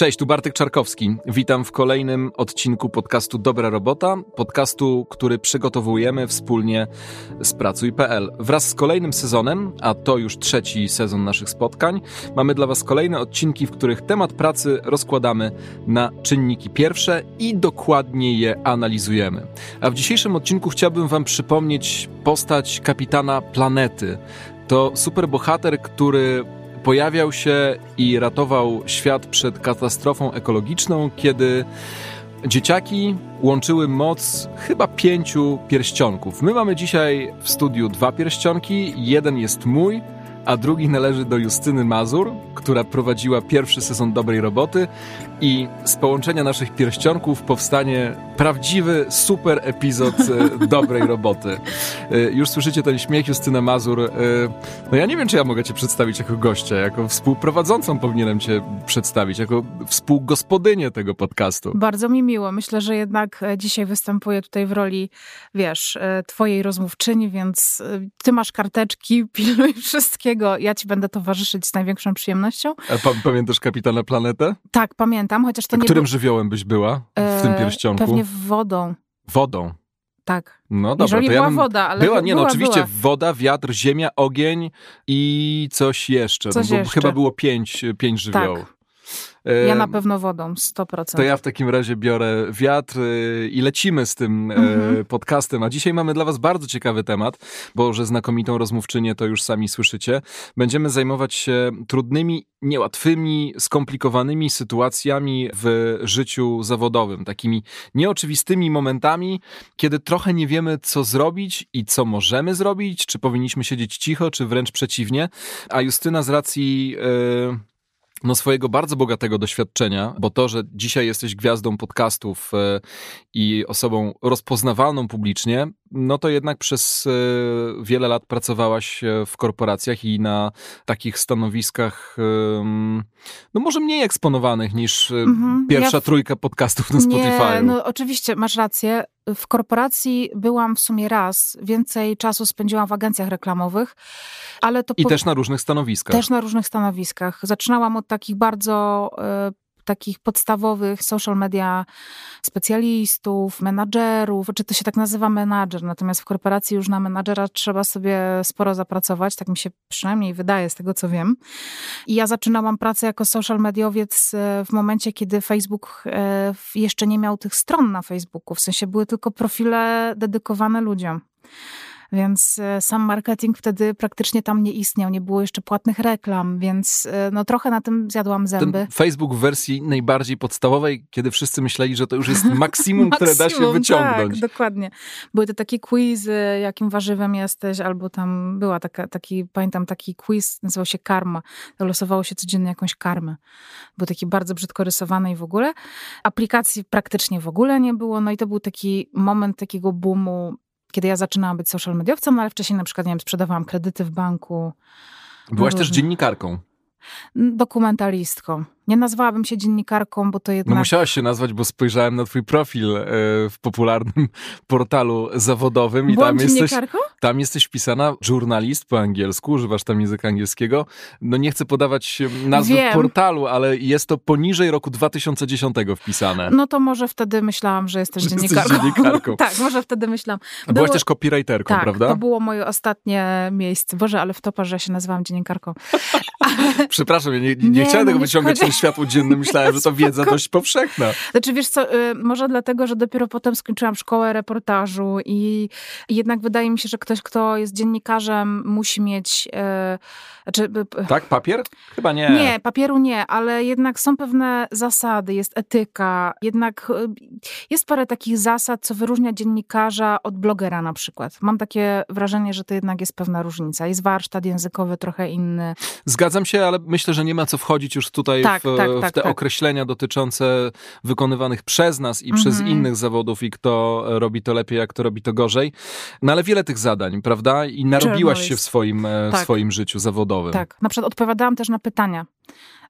Cześć, tu Bartek Czarkowski. Witam w kolejnym odcinku podcastu Dobra Robota, podcastu, który przygotowujemy wspólnie z Pracuj.pl. Wraz z kolejnym sezonem, a to już trzeci sezon naszych spotkań, mamy dla Was kolejne odcinki, w których temat pracy rozkładamy na czynniki pierwsze i dokładnie je analizujemy. A w dzisiejszym odcinku chciałbym Wam przypomnieć postać kapitana planety. To superbohater, który pojawiał się i ratował świat przed katastrofą ekologiczną, kiedy dzieciaki łączyły moc chyba pięciu pierścionków. My mamy dzisiaj w studiu dwa pierścionki, jeden jest mój, a drugi należy do Justyny Mazur, która prowadziła pierwszy sezon Dobrej Roboty i z połączenia naszych pierścionków powstanie prawdziwy, super epizod e, Dobrej Roboty. E, już słyszycie ten śmiech Justyna Mazur. E, no ja nie wiem, czy ja mogę cię przedstawić jako gościa, jako współprowadzącą powinienem cię przedstawić, jako współgospodynię tego podcastu. Bardzo mi miło. Myślę, że jednak dzisiaj występuję tutaj w roli, wiesz, twojej rozmówczyni, więc ty masz karteczki, pilnuj wszystkiego. Ja ci będę towarzyszyć z największą przyjemnością. A pamiętasz Kapitana Planetę? Tak, pamiętam, chociaż to nie... Którym żywiołem byś była w tym pierścionku? Pewnie wodą. Wodą. Tak. No dobra, Jeżeli to była ja woda, ale była, nie no, była, no, oczywiście była. woda, wiatr, ziemia, ogień i coś jeszcze. Coś no, jeszcze. Chyba było pięć, pięć żywiołów. Tak. Ja na pewno wodą, 100%. To ja w takim razie biorę wiatr y, i lecimy z tym mhm. podcastem. A dzisiaj mamy dla Was bardzo ciekawy temat, bo że znakomitą rozmówczynię to już sami słyszycie. Będziemy zajmować się trudnymi, niełatwymi, skomplikowanymi sytuacjami w życiu zawodowym. Takimi nieoczywistymi momentami, kiedy trochę nie wiemy, co zrobić i co możemy zrobić, czy powinniśmy siedzieć cicho, czy wręcz przeciwnie. A Justyna z racji... Yy, no, swojego bardzo bogatego doświadczenia, bo to, że dzisiaj jesteś gwiazdą podcastów e, i osobą rozpoznawalną publicznie, no to jednak przez e, wiele lat pracowałaś e, w korporacjach i na takich stanowiskach, no może mniej eksponowanych niż mhm. pierwsza ja w... trójka podcastów na Spotify. Nie, no oczywiście, masz rację. W korporacji byłam w sumie raz, więcej czasu spędziłam w agencjach reklamowych, ale to... I po... też na różnych stanowiskach. Też na różnych stanowiskach. Zaczynałam od takich bardzo takich podstawowych social media specjalistów, menadżerów, czy to się tak nazywa menadżer, natomiast w korporacji już na menadżera trzeba sobie sporo zapracować, tak mi się przynajmniej wydaje z tego, co wiem. I ja zaczynałam pracę jako social mediowiec e, w momencie, kiedy Facebook e, jeszcze nie miał tych stron na Facebooku, w sensie były tylko profile dedykowane ludziom. Więc e, sam marketing wtedy praktycznie tam nie istniał, nie było jeszcze płatnych reklam, więc e, no trochę na tym zjadłam zęby. Ten Facebook w wersji najbardziej podstawowej, kiedy wszyscy myśleli, że to już jest maksimum, które da się wyciągnąć. Tak, dokładnie. Były to takie quizy, jakim warzywem jesteś, albo tam była taka, taki, pamiętam taki quiz, nazywał się karma. Losowało się codziennie jakąś karmę. Był taki bardzo brzydko rysowany i w ogóle. Aplikacji praktycznie w ogóle nie było, no i to był taki moment takiego boomu kiedy ja zaczynałam być social mediowcem, no ale wcześniej na przykład, nie wiem, sprzedawałam kredyty w banku. Byłaś też dziennikarką. Dokumentalistką. Nie nazwałabym się dziennikarką, bo to jednak... No musiałaś się nazwać, bo spojrzałem na twój profil e, w popularnym portalu zawodowym. i tam jesteś, tam jesteś wpisana żurnalist po angielsku, używasz tam języka angielskiego. No nie chcę podawać nazwy Wiem. portalu, ale jest to poniżej roku 2010 wpisane. No to może wtedy myślałam, że jesteś dziennikarką. Jesteś dziennikarką. tak, może wtedy myślałam. Było... Byłaś też copywriterką, tak, prawda? to było moje ostatnie miejsce. Boże, ale w topa, że się nazywałam dziennikarką. Przepraszam, ja nie, nie, nie chciałem no, tego nie wyciągać na światło dzienne. Myślałem, że to wiedza dość powszechna. Znaczy, wiesz co, y, może dlatego, że dopiero potem skończyłam szkołę reportażu i jednak wydaje mi się, że ktoś, kto jest dziennikarzem, musi mieć... E, znaczy, tak? Papier? Chyba nie. Nie, papieru nie, ale jednak są pewne zasady, jest etyka, jednak y, jest parę takich zasad, co wyróżnia dziennikarza od blogera na przykład. Mam takie wrażenie, że to jednak jest pewna różnica. Jest warsztat językowy trochę inny. Zgadzam się, ale myślę, że nie ma co wchodzić już tutaj tak, w, tak, w tak, te tak. określenia dotyczące wykonywanych przez nas i przez Mhm. innych zawodów i kto robi to lepiej, a kto robi to gorzej. No ale wiele tych zadań, prawda? I narobiłaś się w swoim, e, Tak. swoim życiu zawodowym. Tak, na przykład odpowiadałam też na pytania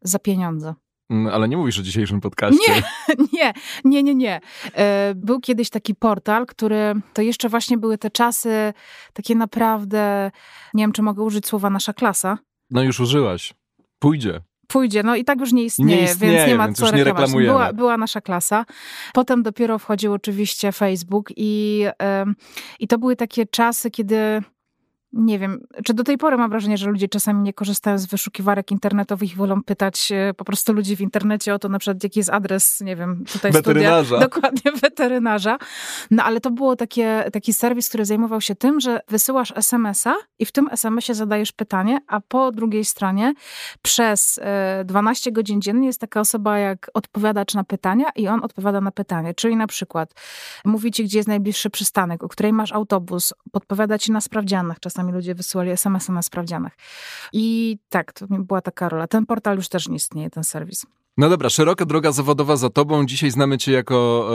za pieniądze. Mm, Ale nie mówisz o dzisiejszym podcaście. Nie, nie, nie, nie, nie. E, Był kiedyś taki portal, który to jeszcze właśnie były te czasy takie naprawdę, nie wiem, czy mogę użyć słowa nasza klasa. No już użyłaś. Pójdzie. pójdzie. No i tak już nie istnieje, nie istnieje więc nie ma więc co nie reklamować. Była, była nasza klasa. Potem dopiero wchodził oczywiście Facebook i, em, i to były takie czasy, kiedy nie wiem, czy do tej pory mam wrażenie, że ludzie czasami nie korzystają z wyszukiwarek internetowych i wolą pytać e, po prostu ludzi w internecie o to na przykład jaki jest adres, nie wiem, tutaj Weterynarza. studia. Dokładnie, weterynarza. No ale to było takie, taki serwis, który zajmował się tym, że wysyłasz SMS-a i w tym SMS-ie zadajesz pytanie, a po drugiej stronie przez e, 12 godzin dziennie jest taka osoba jak odpowiadacz na pytania i on odpowiada na pytanie. Czyli na przykład mówi ci, gdzie jest najbliższy przystanek, o której masz autobus, podpowiada ci na sprawdzianach. Czasami ludzie wysyłali SMS-y na sprawdzianach. I tak, to była taka rola. Ten portal już też nie istnieje, ten serwis. No dobra, szeroka droga zawodowa za tobą. Dzisiaj znamy cię jako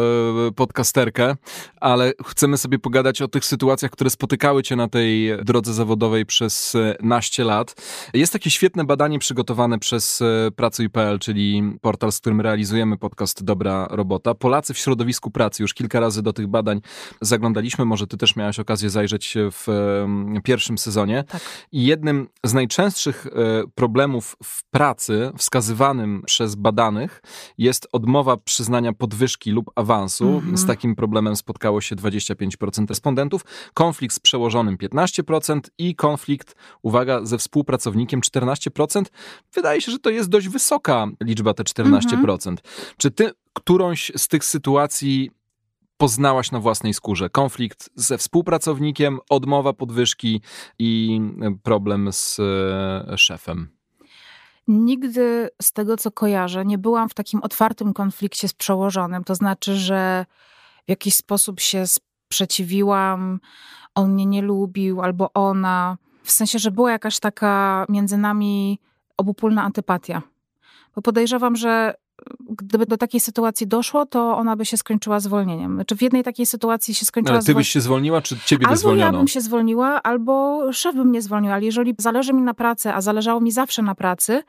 e, podcasterkę, ale chcemy sobie pogadać o tych sytuacjach, które spotykały cię na tej drodze zawodowej przez e, naście lat. Jest takie świetne badanie przygotowane przez e, Pracuj.pl, czyli portal, z którym realizujemy podcast Dobra Robota. Polacy w środowisku pracy. Już kilka razy do tych badań zaglądaliśmy. Może ty też miałaś okazję zajrzeć w e, pierwszym sezonie. Tak. I jednym z najczęstszych problemów w pracy wskazywanym przez badanych jest odmowa przyznania podwyżki lub awansu. Mhm. Z takim problemem spotkało się 25% respondentów. Konflikt z przełożonym 15% i konflikt, uwaga, ze współpracownikiem 14%. Wydaje się, że to jest dość wysoka liczba, te 14%. Czy ty którąś z tych sytuacji poznałaś na własnej skórze? Konflikt ze współpracownikiem, odmowa podwyżki i problem z e, szefem. Nigdy z tego, co kojarzę, nie byłam w takim otwartym konflikcie z przełożonym. To znaczy, że w jakiś sposób się sprzeciwiłam, on mnie nie lubił albo ona. W sensie, że była jakaś taka między nami obopólna antypatia. Bo podejrzewam, że gdyby do takiej sytuacji doszło, to ona by się skończyła zwolnieniem. Znaczy w jednej takiej sytuacji się skończyła Ale ty byś się zwolniła, czy ciebie by Albo zwolniono? ja bym się zwolniła, albo szef by mnie zwolnił, ale jeżeli zależy mi na pracy, a zależało mi zawsze na pracy,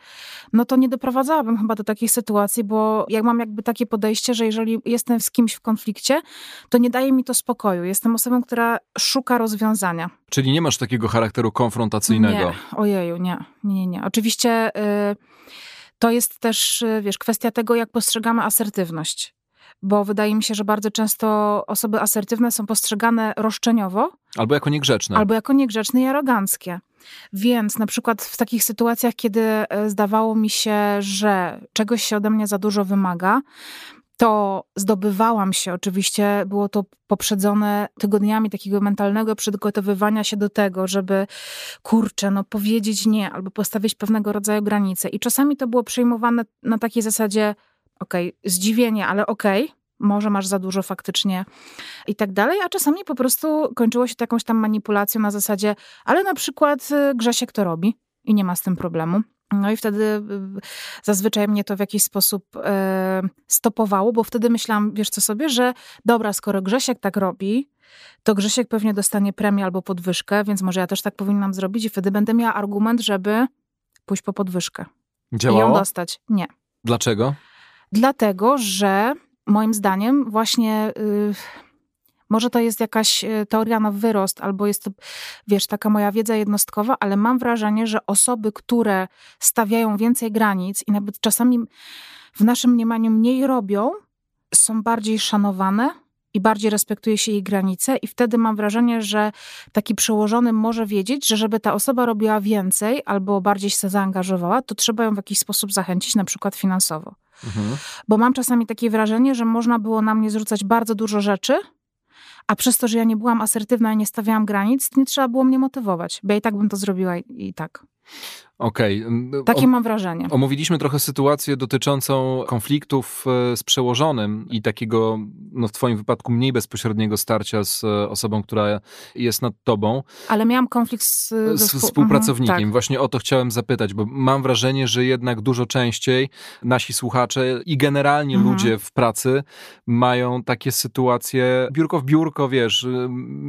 no to nie doprowadzałabym chyba do takiej sytuacji, bo ja mam jakby takie podejście, że jeżeli jestem z kimś w konflikcie, to nie daje mi to spokoju. Jestem osobą, która szuka rozwiązania. Czyli nie masz takiego charakteru konfrontacyjnego. Nie, ojeju, nie, nie, nie. nie. Oczywiście y, to jest też, y, wiesz, kwestia tego, jak postrzegamy asertywność. Bo wydaje mi się, że bardzo często osoby asertywne są postrzegane roszczeniowo, Albo jako niegrzeczne. albo jako niegrzeczne i aroganckie. Więc na przykład w takich sytuacjach, kiedy e, zdawało mi się, że czegoś się ode mnie za dużo wymaga, to zdobywałam się, oczywiście było to poprzedzone tygodniami takiego mentalnego przygotowywania się do tego, żeby kurczę, no powiedzieć nie, albo postawić pewnego rodzaju granice. I czasami to było przyjmowane na takiej zasadzie, okej, zdziwienie, ale okej, może masz za dużo faktycznie i tak dalej, a czasami po prostu kończyło się to jakąś tam manipulacją na zasadzie, ale na przykład y, Grzesiek to robi i nie ma z tym problemu. No i wtedy y, zazwyczaj mnie to w jakiś sposób e, stopowało, bo wtedy myślałam, wiesz co sobie, że dobra, skoro Grzesiek tak robi, to Grzesiek pewnie dostanie premię albo podwyżkę, więc może ja też tak powinnam zrobić i wtedy będę miała argument, żeby pójść po podwyżkę i ją Działało? dostać. Nie. Dlaczego? Dlatego, że moim zdaniem właśnie y, może to jest jakaś y, teoria na wyrost, albo jest to, wiesz, taka moja wiedza jednostkowa, ale mam wrażenie, że osoby, które stawiają więcej granic i nawet czasami w naszym mniemaniu mniej robią, są bardziej szanowane i bardziej respektuje się jej granice i wtedy mam wrażenie, że taki przełożony może wiedzieć, że żeby ta osoba robiła więcej albo bardziej się zaangażowała, to trzeba ją w jakiś sposób zachęcić, na przykład finansowo. Mhm. Bo mam czasami takie wrażenie, że można było na mnie zrzucać bardzo dużo rzeczy, a przez to, że ja nie byłam asertywna i nie stawiałam granic, nie trzeba było mnie motywować, bo ja i tak bym to zrobiła i, i tak. Okej. Takie O- mam wrażenie. Omówiliśmy trochę sytuację dotyczącą konfliktów e, z przełożonym i takiego, no w twoim wypadku, mniej bezpośredniego starcia z e, osobą, która jest nad tobą. Ale miałam konflikt z, ze z współ- współpracownikiem. Mhm, Właśnie o to chciałem zapytać, bo mam wrażenie, że jednak dużo częściej nasi słuchacze i generalnie Mhm. ludzie w pracy mają takie sytuacje biurko w biurko, wiesz,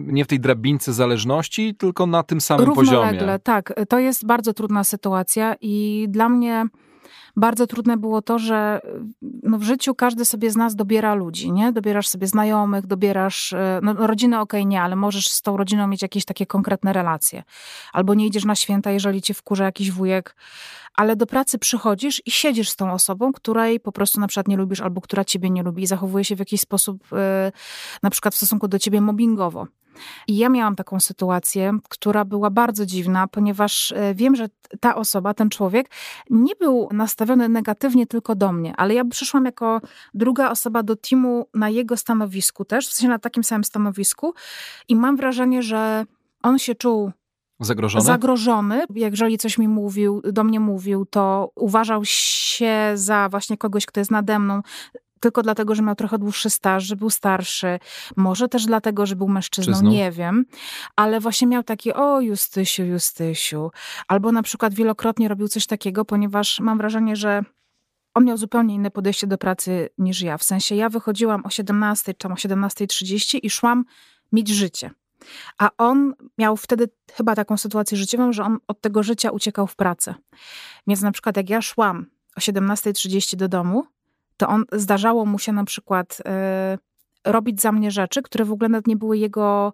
nie w tej drabince zależności, tylko na tym tak. samym Równolegle, poziomie. tak. To jest bardzo trudna sytuacja i dla mnie bardzo trudne było to, że no w życiu każdy sobie z nas dobiera ludzi, nie? Dobierasz sobie znajomych, dobierasz, e, no no rodzinę okej, nie, ale możesz z tą rodziną mieć jakieś takie konkretne relacje. Albo nie idziesz na święta, jeżeli cię wkurza jakiś wujek, ale do pracy przychodzisz i siedzisz z tą osobą, której po prostu na przykład nie lubisz albo która ciebie nie lubi i zachowuje się w jakiś sposób, yy, na przykład w stosunku do ciebie mobbingowo. I ja miałam taką sytuację, która była bardzo dziwna, ponieważ e, wiem, że ta osoba, ten człowiek nie był nastawiony negatywnie tylko do mnie, ale ja przyszłam jako druga osoba do teamu na jego stanowisku też, w sensie na takim samym stanowisku i mam wrażenie, że on się czuł Zagrożony? Zagrożony. Jeżeli coś mi mówił, do mnie mówił, to uważał się za właśnie kogoś, kto jest nade mną tylko dlatego, że miał trochę dłuższy staż, że był starszy, może też dlatego, że był mężczyzną, Czyzną. nie wiem, ale właśnie miał taki, o Justysiu, Justysiu, albo na przykład wielokrotnie robił coś takiego, ponieważ mam wrażenie, że on miał zupełnie inne podejście do pracy niż ja. W sensie ja wychodziłam o 17 czy o 17.30 i szłam mieć życie. A on miał wtedy chyba taką sytuację życiową, że on od tego życia uciekał w pracę. Więc na przykład jak ja szłam o 17.30 do domu, to on zdarzało mu się na przykład y, robić za mnie rzeczy, które w ogóle nawet nie były jego,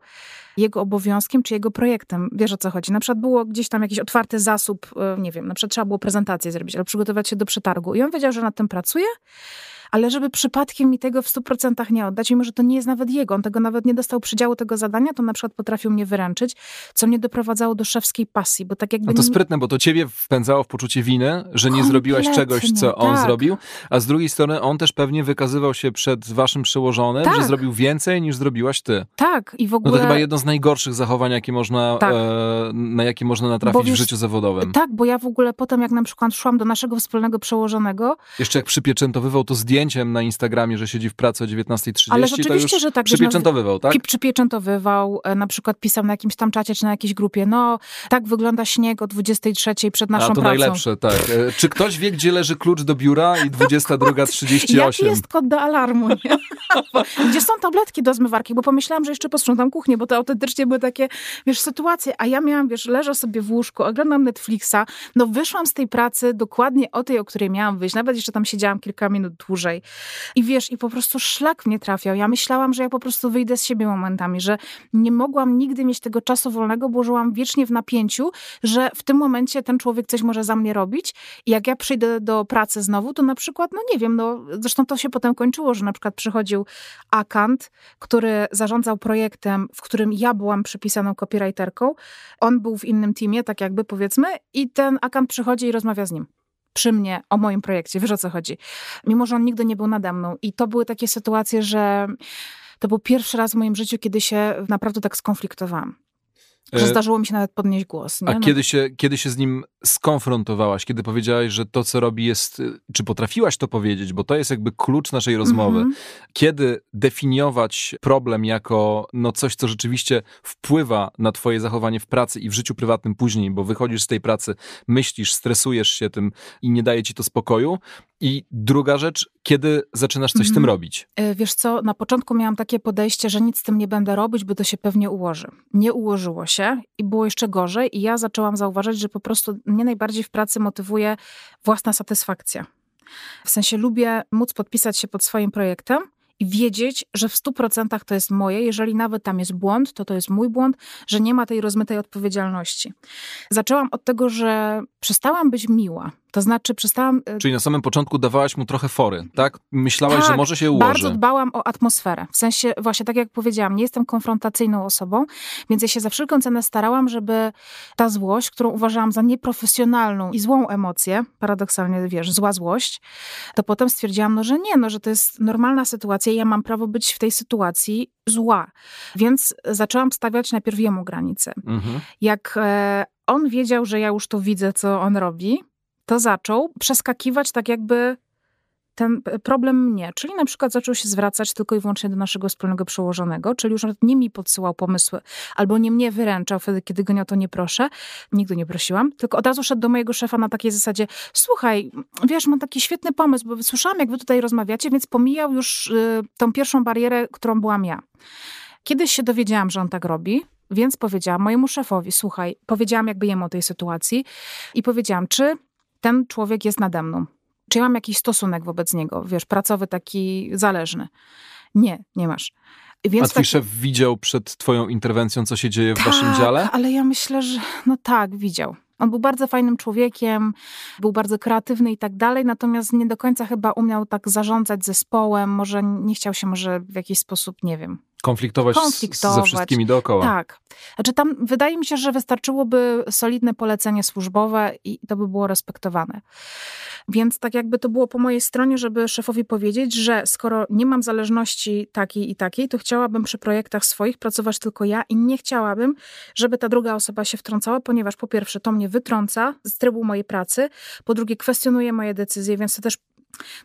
jego obowiązkiem czy jego projektem. Wiesz o co chodzi? Na przykład było gdzieś tam jakiś otwarty zasób, y, nie wiem, na przykład trzeba było prezentację zrobić, albo przygotować się do przetargu. I on wiedział, że nad tym pracuje, ale żeby przypadkiem mi tego w 100% nie oddać, mimo że to nie jest nawet jego, on tego nawet nie dostał przydziału tego zadania, to na przykład potrafił mnie wyręczyć, co mnie doprowadzało do szewskiej pasji, bo tak jakby... No to sprytne, bo to ciebie wpędzało w poczucie winy, że nie zrobiłaś czegoś, co on tak. zrobił, a z drugiej strony on też pewnie wykazywał się przed waszym przełożonym, tak. że zrobił więcej niż zrobiłaś ty. Tak, i w ogóle... No to chyba jedno z najgorszych zachowań, jakie można, tak. e, na jakie można natrafić wiesz, w życiu zawodowym. Tak, bo ja w ogóle potem, jak na przykład szłam do naszego wspólnego przełożonego... Jeszcze jak przypieczętowywał to zdjęciem na Instagramie, że siedzi w pracy o 19.30, Ale rzeczywiście, że tak. Przypieczętowywał, tak? Przypieczętowywał, e, na przykład pisał na jakimś tam czacie, czy na jakiejś grupie, no, tak wygląda śnieg o 23.00 przed naszą pracą. A to pracą. najlepsze, tak. E, czy ktoś wie, gdzie leży klucz do biura i 22.38? Jaki jest kod do alarmu, nie? Gdzie są tabletki do zmywarki? Bo pomyślałam, że jeszcze posprzątam kuchnię, bo to autentycznie były takie, wiesz, sytuacje. A ja miałam, wiesz, leżę sobie w łóżku, oglądam Netflixa, no wyszłam z tej pracy dokładnie o tej, o której miałam wyjść. Nawet jeszcze tam siedziałam kilka minut dłużej. I wiesz, i po prostu szlak mnie trafiał. Ja myślałam, że ja po prostu wyjdę z siebie momentami, że nie mogłam nigdy mieć tego czasu wolnego, bo żyłam wiecznie w napięciu, że w tym momencie ten człowiek coś może za mnie robić i jak ja przyjdę do pracy znowu, to na przykład, no nie wiem, no zresztą to się potem kończyło, że na przykład przychodził Akant, który zarządzał projektem, w którym ja byłam przypisaną copywriterką. On był w innym teamie, tak jakby powiedzmy, i ten Akant przychodzi i rozmawia z nim przy mnie o moim projekcie. Wiesz o co chodzi? Mimo, że on nigdy nie był nade mną. I to były takie sytuacje, że to był pierwszy raz w moim życiu, kiedy się naprawdę tak skonfliktowałam. Że e, zdarzyło mi się nawet podnieść głos. Nie? A no. kiedy, się, kiedy się z nim skonfrontowałaś? Kiedy powiedziałaś, że to, co robi, jest. Czy potrafiłaś to powiedzieć? Bo to jest jakby klucz naszej rozmowy. Mm -hmm. Kiedy definiować problem jako no coś, co rzeczywiście wpływa na Twoje zachowanie w pracy i w życiu prywatnym później, bo wychodzisz z tej pracy, myślisz, stresujesz się tym i nie daje ci to spokoju. I druga rzecz, kiedy zaczynasz coś -hmm. z tym mhm. robić? E, wiesz co, na początku miałam takie podejście, że nic z tym nie będę robić, bo to się pewnie ułoży. Nie ułożyło się i było jeszcze gorzej, i ja zaczęłam zauważać, że po prostu mnie najbardziej w pracy motywuje własna satysfakcja. W sensie lubię móc podpisać się pod swoim projektem i wiedzieć, że w 100% to jest moje. Jeżeli nawet tam jest błąd, to to jest mój błąd, że nie ma tej rozmytej odpowiedzialności. Zaczęłam od tego, że przestałam być miła. To znaczy przestałam... E, Czyli na samym początku dawałaś mu trochę fory, tak? Myślałaś, tak, że może się ułoży. bardzo dbałam o atmosferę. W sensie, właśnie tak jak powiedziałam, nie jestem konfrontacyjną osobą, więc ja się za wszelką cenę starałam, żeby ta złość, którą uważałam za nieprofesjonalną i złą emocję, paradoksalnie, wiesz, zła złość, to potem stwierdziłam, no, że nie, no, że to jest normalna sytuacja i ja mam prawo być w tej sytuacji zła. Więc zaczęłam stawiać najpierw jemu granice. Mhm. Jak e, on wiedział, że ja już to widzę, co on robi, to zaczął przeskakiwać tak jakby ten problem mnie. Czyli na przykład zaczął się zwracać tylko i wyłącznie do naszego wspólnego przełożonego, czyli już nawet nie mi podsyłał pomysły, albo nie mnie wyręczał wtedy, kiedy go nie o to nie proszę. Nigdy nie prosiłam, tylko od razu szedł do mojego szefa na takiej zasadzie, słuchaj, wiesz, mam taki świetny pomysł, bo słyszałam, jak wy tutaj rozmawiacie, więc pomijał już y, tą pierwszą barierę, którą byłam ja. Kiedyś się dowiedziałam, że on tak robi, więc powiedziałam mojemu szefowi, słuchaj, powiedziałam jakby jemu o tej sytuacji i powiedziałam, czy ten człowiek jest nade mną. Czy ja mam jakiś stosunek wobec niego, wiesz, pracowy taki zależny? Nie, nie masz. Więc A twój tak... szef widział przed twoją interwencją, co się dzieje w tak, waszym dziale? ale ja myślę, że no tak, widział. On był bardzo fajnym człowiekiem, był bardzo kreatywny i tak dalej, natomiast nie do końca chyba umiał tak zarządzać zespołem, może nie chciał się może w jakiś sposób, nie wiem, konfliktować, konfliktować. ze wszystkimi dookoła. Tak. Znaczy tam wydaje mi się, że wystarczyłoby solidne polecenie służbowe i to by było respektowane. Więc tak jakby to było po mojej stronie, żeby szefowi powiedzieć, że skoro nie mam zależności takiej i takiej, to chciałabym przy projektach swoich pracować tylko ja i nie chciałabym, żeby ta druga osoba się wtrącała, ponieważ po pierwsze to mnie wytrąca z trybu mojej pracy, po drugie kwestionuje moje decyzje, więc to też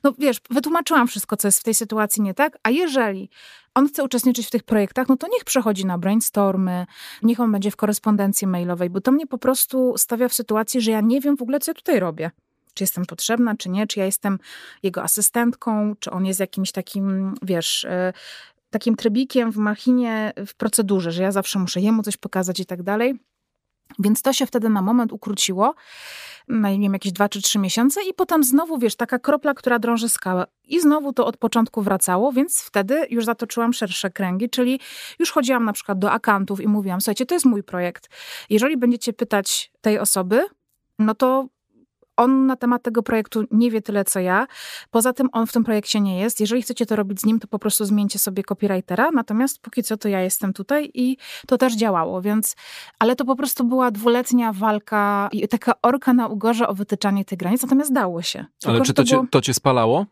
no wiesz, wytłumaczyłam wszystko, co jest w tej sytuacji nie tak, a jeżeli on chce uczestniczyć w tych projektach, no to niech przechodzi na brainstormy, niech on będzie w korespondencji mailowej, bo to mnie po prostu stawia w sytuacji, że ja nie wiem w ogóle, co ja tutaj robię. Czy jestem potrzebna, czy nie, czy ja jestem jego asystentką, czy on jest jakimś takim, wiesz, e, takim trybikiem w machinie, w procedurze, że ja zawsze muszę jemu coś pokazać i tak dalej. Więc to się wtedy na moment ukróciło, nie wiem, jakieś dwa czy trzy miesiące i potem znowu, wiesz, taka kropla, która drąży skałę. I znowu to od początku wracało, więc wtedy już zatoczyłam szersze kręgi, czyli już chodziłam na przykład do akantów i mówiłam, słuchajcie, to jest mój projekt. Jeżeli będziecie pytać tej osoby, no to on na temat tego projektu nie wie tyle, co ja. Poza tym on w tym projekcie nie jest. Jeżeli chcecie to robić z nim, to po prostu zmieńcie sobie copywritera. Natomiast póki co to ja jestem tutaj i to też działało, więc... Ale to po prostu była dwuletnia walka i taka orka na ugorze o wytyczanie tych granic, natomiast dało się. Tylko, ale czy to, to, było... cię, to cię spalało?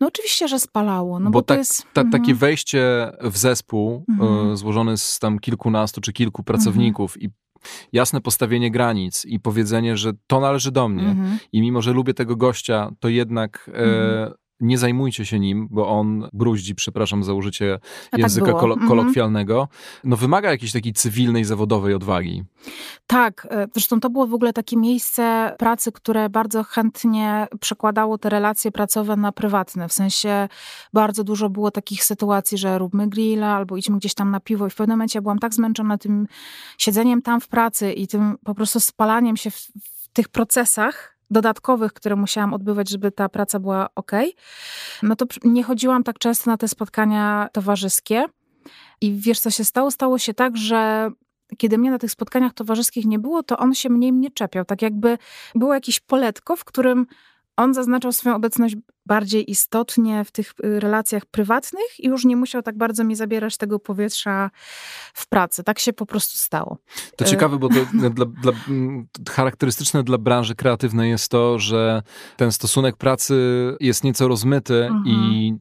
No oczywiście, że spalało. No bo, bo tak, jest... ta, takie mhm. wejście w zespół mhm. y, złożony z tam kilkunastu czy kilku pracowników mhm. i jasne postawienie granic i powiedzenie, że to należy do mnie -hmm. i mimo, że lubię tego gościa, to jednak e, mhm nie zajmujcie się nim, bo on bruździ, przepraszam za użycie tak języka tak kolo kolokwialnego, no wymaga jakiejś takiej cywilnej, zawodowej odwagi. Tak, e, zresztą to było w ogóle takie miejsce pracy, które bardzo chętnie przekładało te relacje pracowe na prywatne, w sensie bardzo dużo było takich sytuacji, że róbmy grilla albo idźmy gdzieś tam na piwo. I w pewnym momencie ja byłam tak zmęczona tym siedzeniem tam w pracy i tym po prostu spalaniem się w, w tych procesach, dodatkowych, które musiałam odbywać, żeby ta praca była ok, no to nie chodziłam tak często na te spotkania towarzyskie. I wiesz, co się stało? Stało się tak, że kiedy mnie na tych spotkaniach towarzyskich nie było, to on się mniej mnie czepiał. Tak jakby było jakieś poletko, w którym on zaznaczał swoją obecność bardziej istotnie w tych y, relacjach prywatnych i już nie musiał tak bardzo mi zabierać tego powietrza w pracy. Tak się po prostu stało. To ciekawe, bo to, dla, dla, charakterystyczne dla branży kreatywnej jest to, że ten stosunek pracy jest nieco rozmyty mhm. i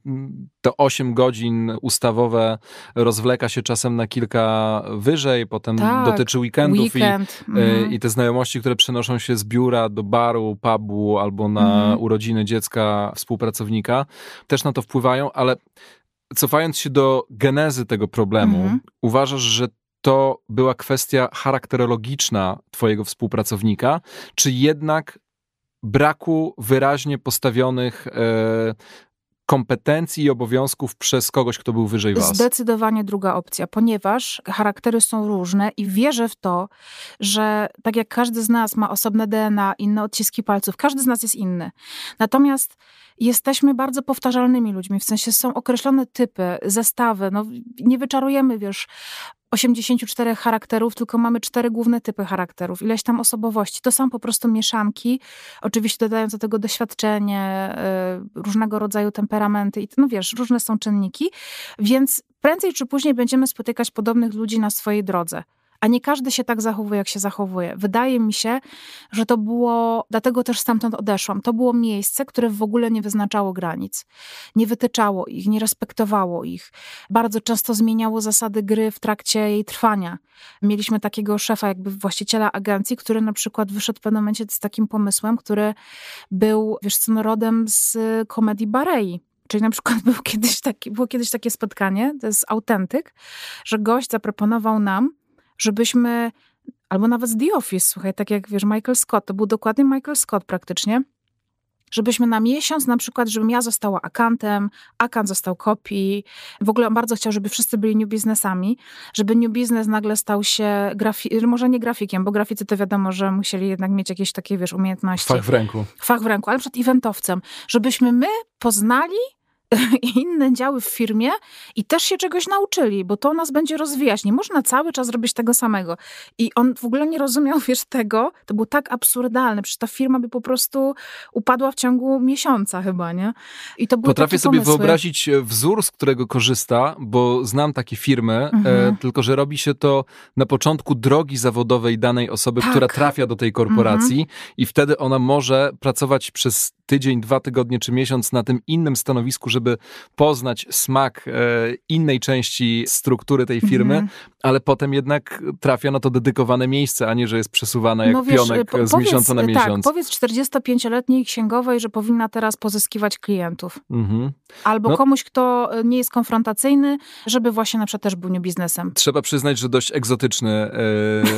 to 8 godzin ustawowe rozwleka się czasem na kilka wyżej, potem tak, dotyczy weekendów weekend. i, y, mhm. i te znajomości, które przenoszą się z biura do baru, pubu albo na mhm. urodziny dziecka współpracownika, też na to wpływają, ale cofając się do genezy tego problemu, mhm. uważasz, że to była kwestia charakterologiczna twojego współpracownika, czy jednak braku wyraźnie postawionych e, kompetencji i obowiązków przez kogoś, kto był wyżej was? Zdecydowanie druga opcja, ponieważ charaktery są różne i wierzę w to, że tak jak każdy z nas ma osobne DNA, inne odciski palców, każdy z nas jest inny. Natomiast jesteśmy bardzo powtarzalnymi ludźmi, w sensie są określone typy, zestawy, no nie wyczarujemy, wiesz, 84 charakterów, tylko mamy cztery główne typy charakterów, ileś tam osobowości. To są po prostu mieszanki, oczywiście dodając do tego doświadczenie, y, różnego rodzaju temperamenty i no wiesz, różne są czynniki, więc prędzej czy później będziemy spotykać podobnych ludzi na swojej drodze a nie każdy się tak zachowuje, jak się zachowuje. Wydaje mi się, że to było, dlatego też stamtąd odeszłam, to było miejsce, które w ogóle nie wyznaczało granic. Nie wytyczało ich, nie respektowało ich. Bardzo często zmieniało zasady gry w trakcie jej trwania. Mieliśmy takiego szefa, jakby właściciela agencji, który na przykład wyszedł w pewnym momencie z takim pomysłem, który był, wiesz co, rodem z komedii Barei. Czyli na przykład był kiedyś taki, było kiedyś takie spotkanie, to jest autentyk, że gość zaproponował nam, żebyśmy, albo nawet z The Office, słuchaj, tak jak wiesz, Michael Scott, to był dokładnie Michael Scott praktycznie, żebyśmy na miesiąc na przykład, żebym ja została akantem, akant został copy. W ogóle on bardzo chciał, żeby wszyscy byli new biznesami, żeby new business nagle stał się, grafi- może nie grafikiem, bo graficy to wiadomo, że musieli jednak mieć jakieś takie, wiesz, umiejętności. Fach w ręku. Fach w ręku, ale przed eventowcem. Żebyśmy my poznali inne działy w firmie i też się czegoś nauczyli, bo to nas będzie rozwijać. Nie można cały czas robić tego samego. I on w ogóle nie rozumiał, wiesz, tego. To było tak absurdalne. Przecież ta firma by po prostu upadła w ciągu miesiąca chyba, nie? I to Potrafię sobie pomysły. wyobrazić e, wzór, z którego korzysta, bo znam takie firmy, e, mhm. e, tylko że robi się to na początku drogi zawodowej danej osoby, tak. która trafia do tej korporacji mhm. i wtedy ona może pracować przez tydzień, dwa tygodnie czy miesiąc na tym innym stanowisku, żeby poznać smak e, innej części struktury tej firmy, mm -hmm. ale potem jednak trafia na to dedykowane miejsce, a nie, że jest przesuwana jak no wiesz, pionek po, z miesiąca na tak, miesiąc. Tak, powiedz 45-letniej księgowej, że powinna teraz pozyskiwać klientów. Mm -hmm. Albo no. komuś, kto nie jest konfrontacyjny, żeby właśnie na przykład też był nie biznesem. Trzeba przyznać, że dość egzotyczny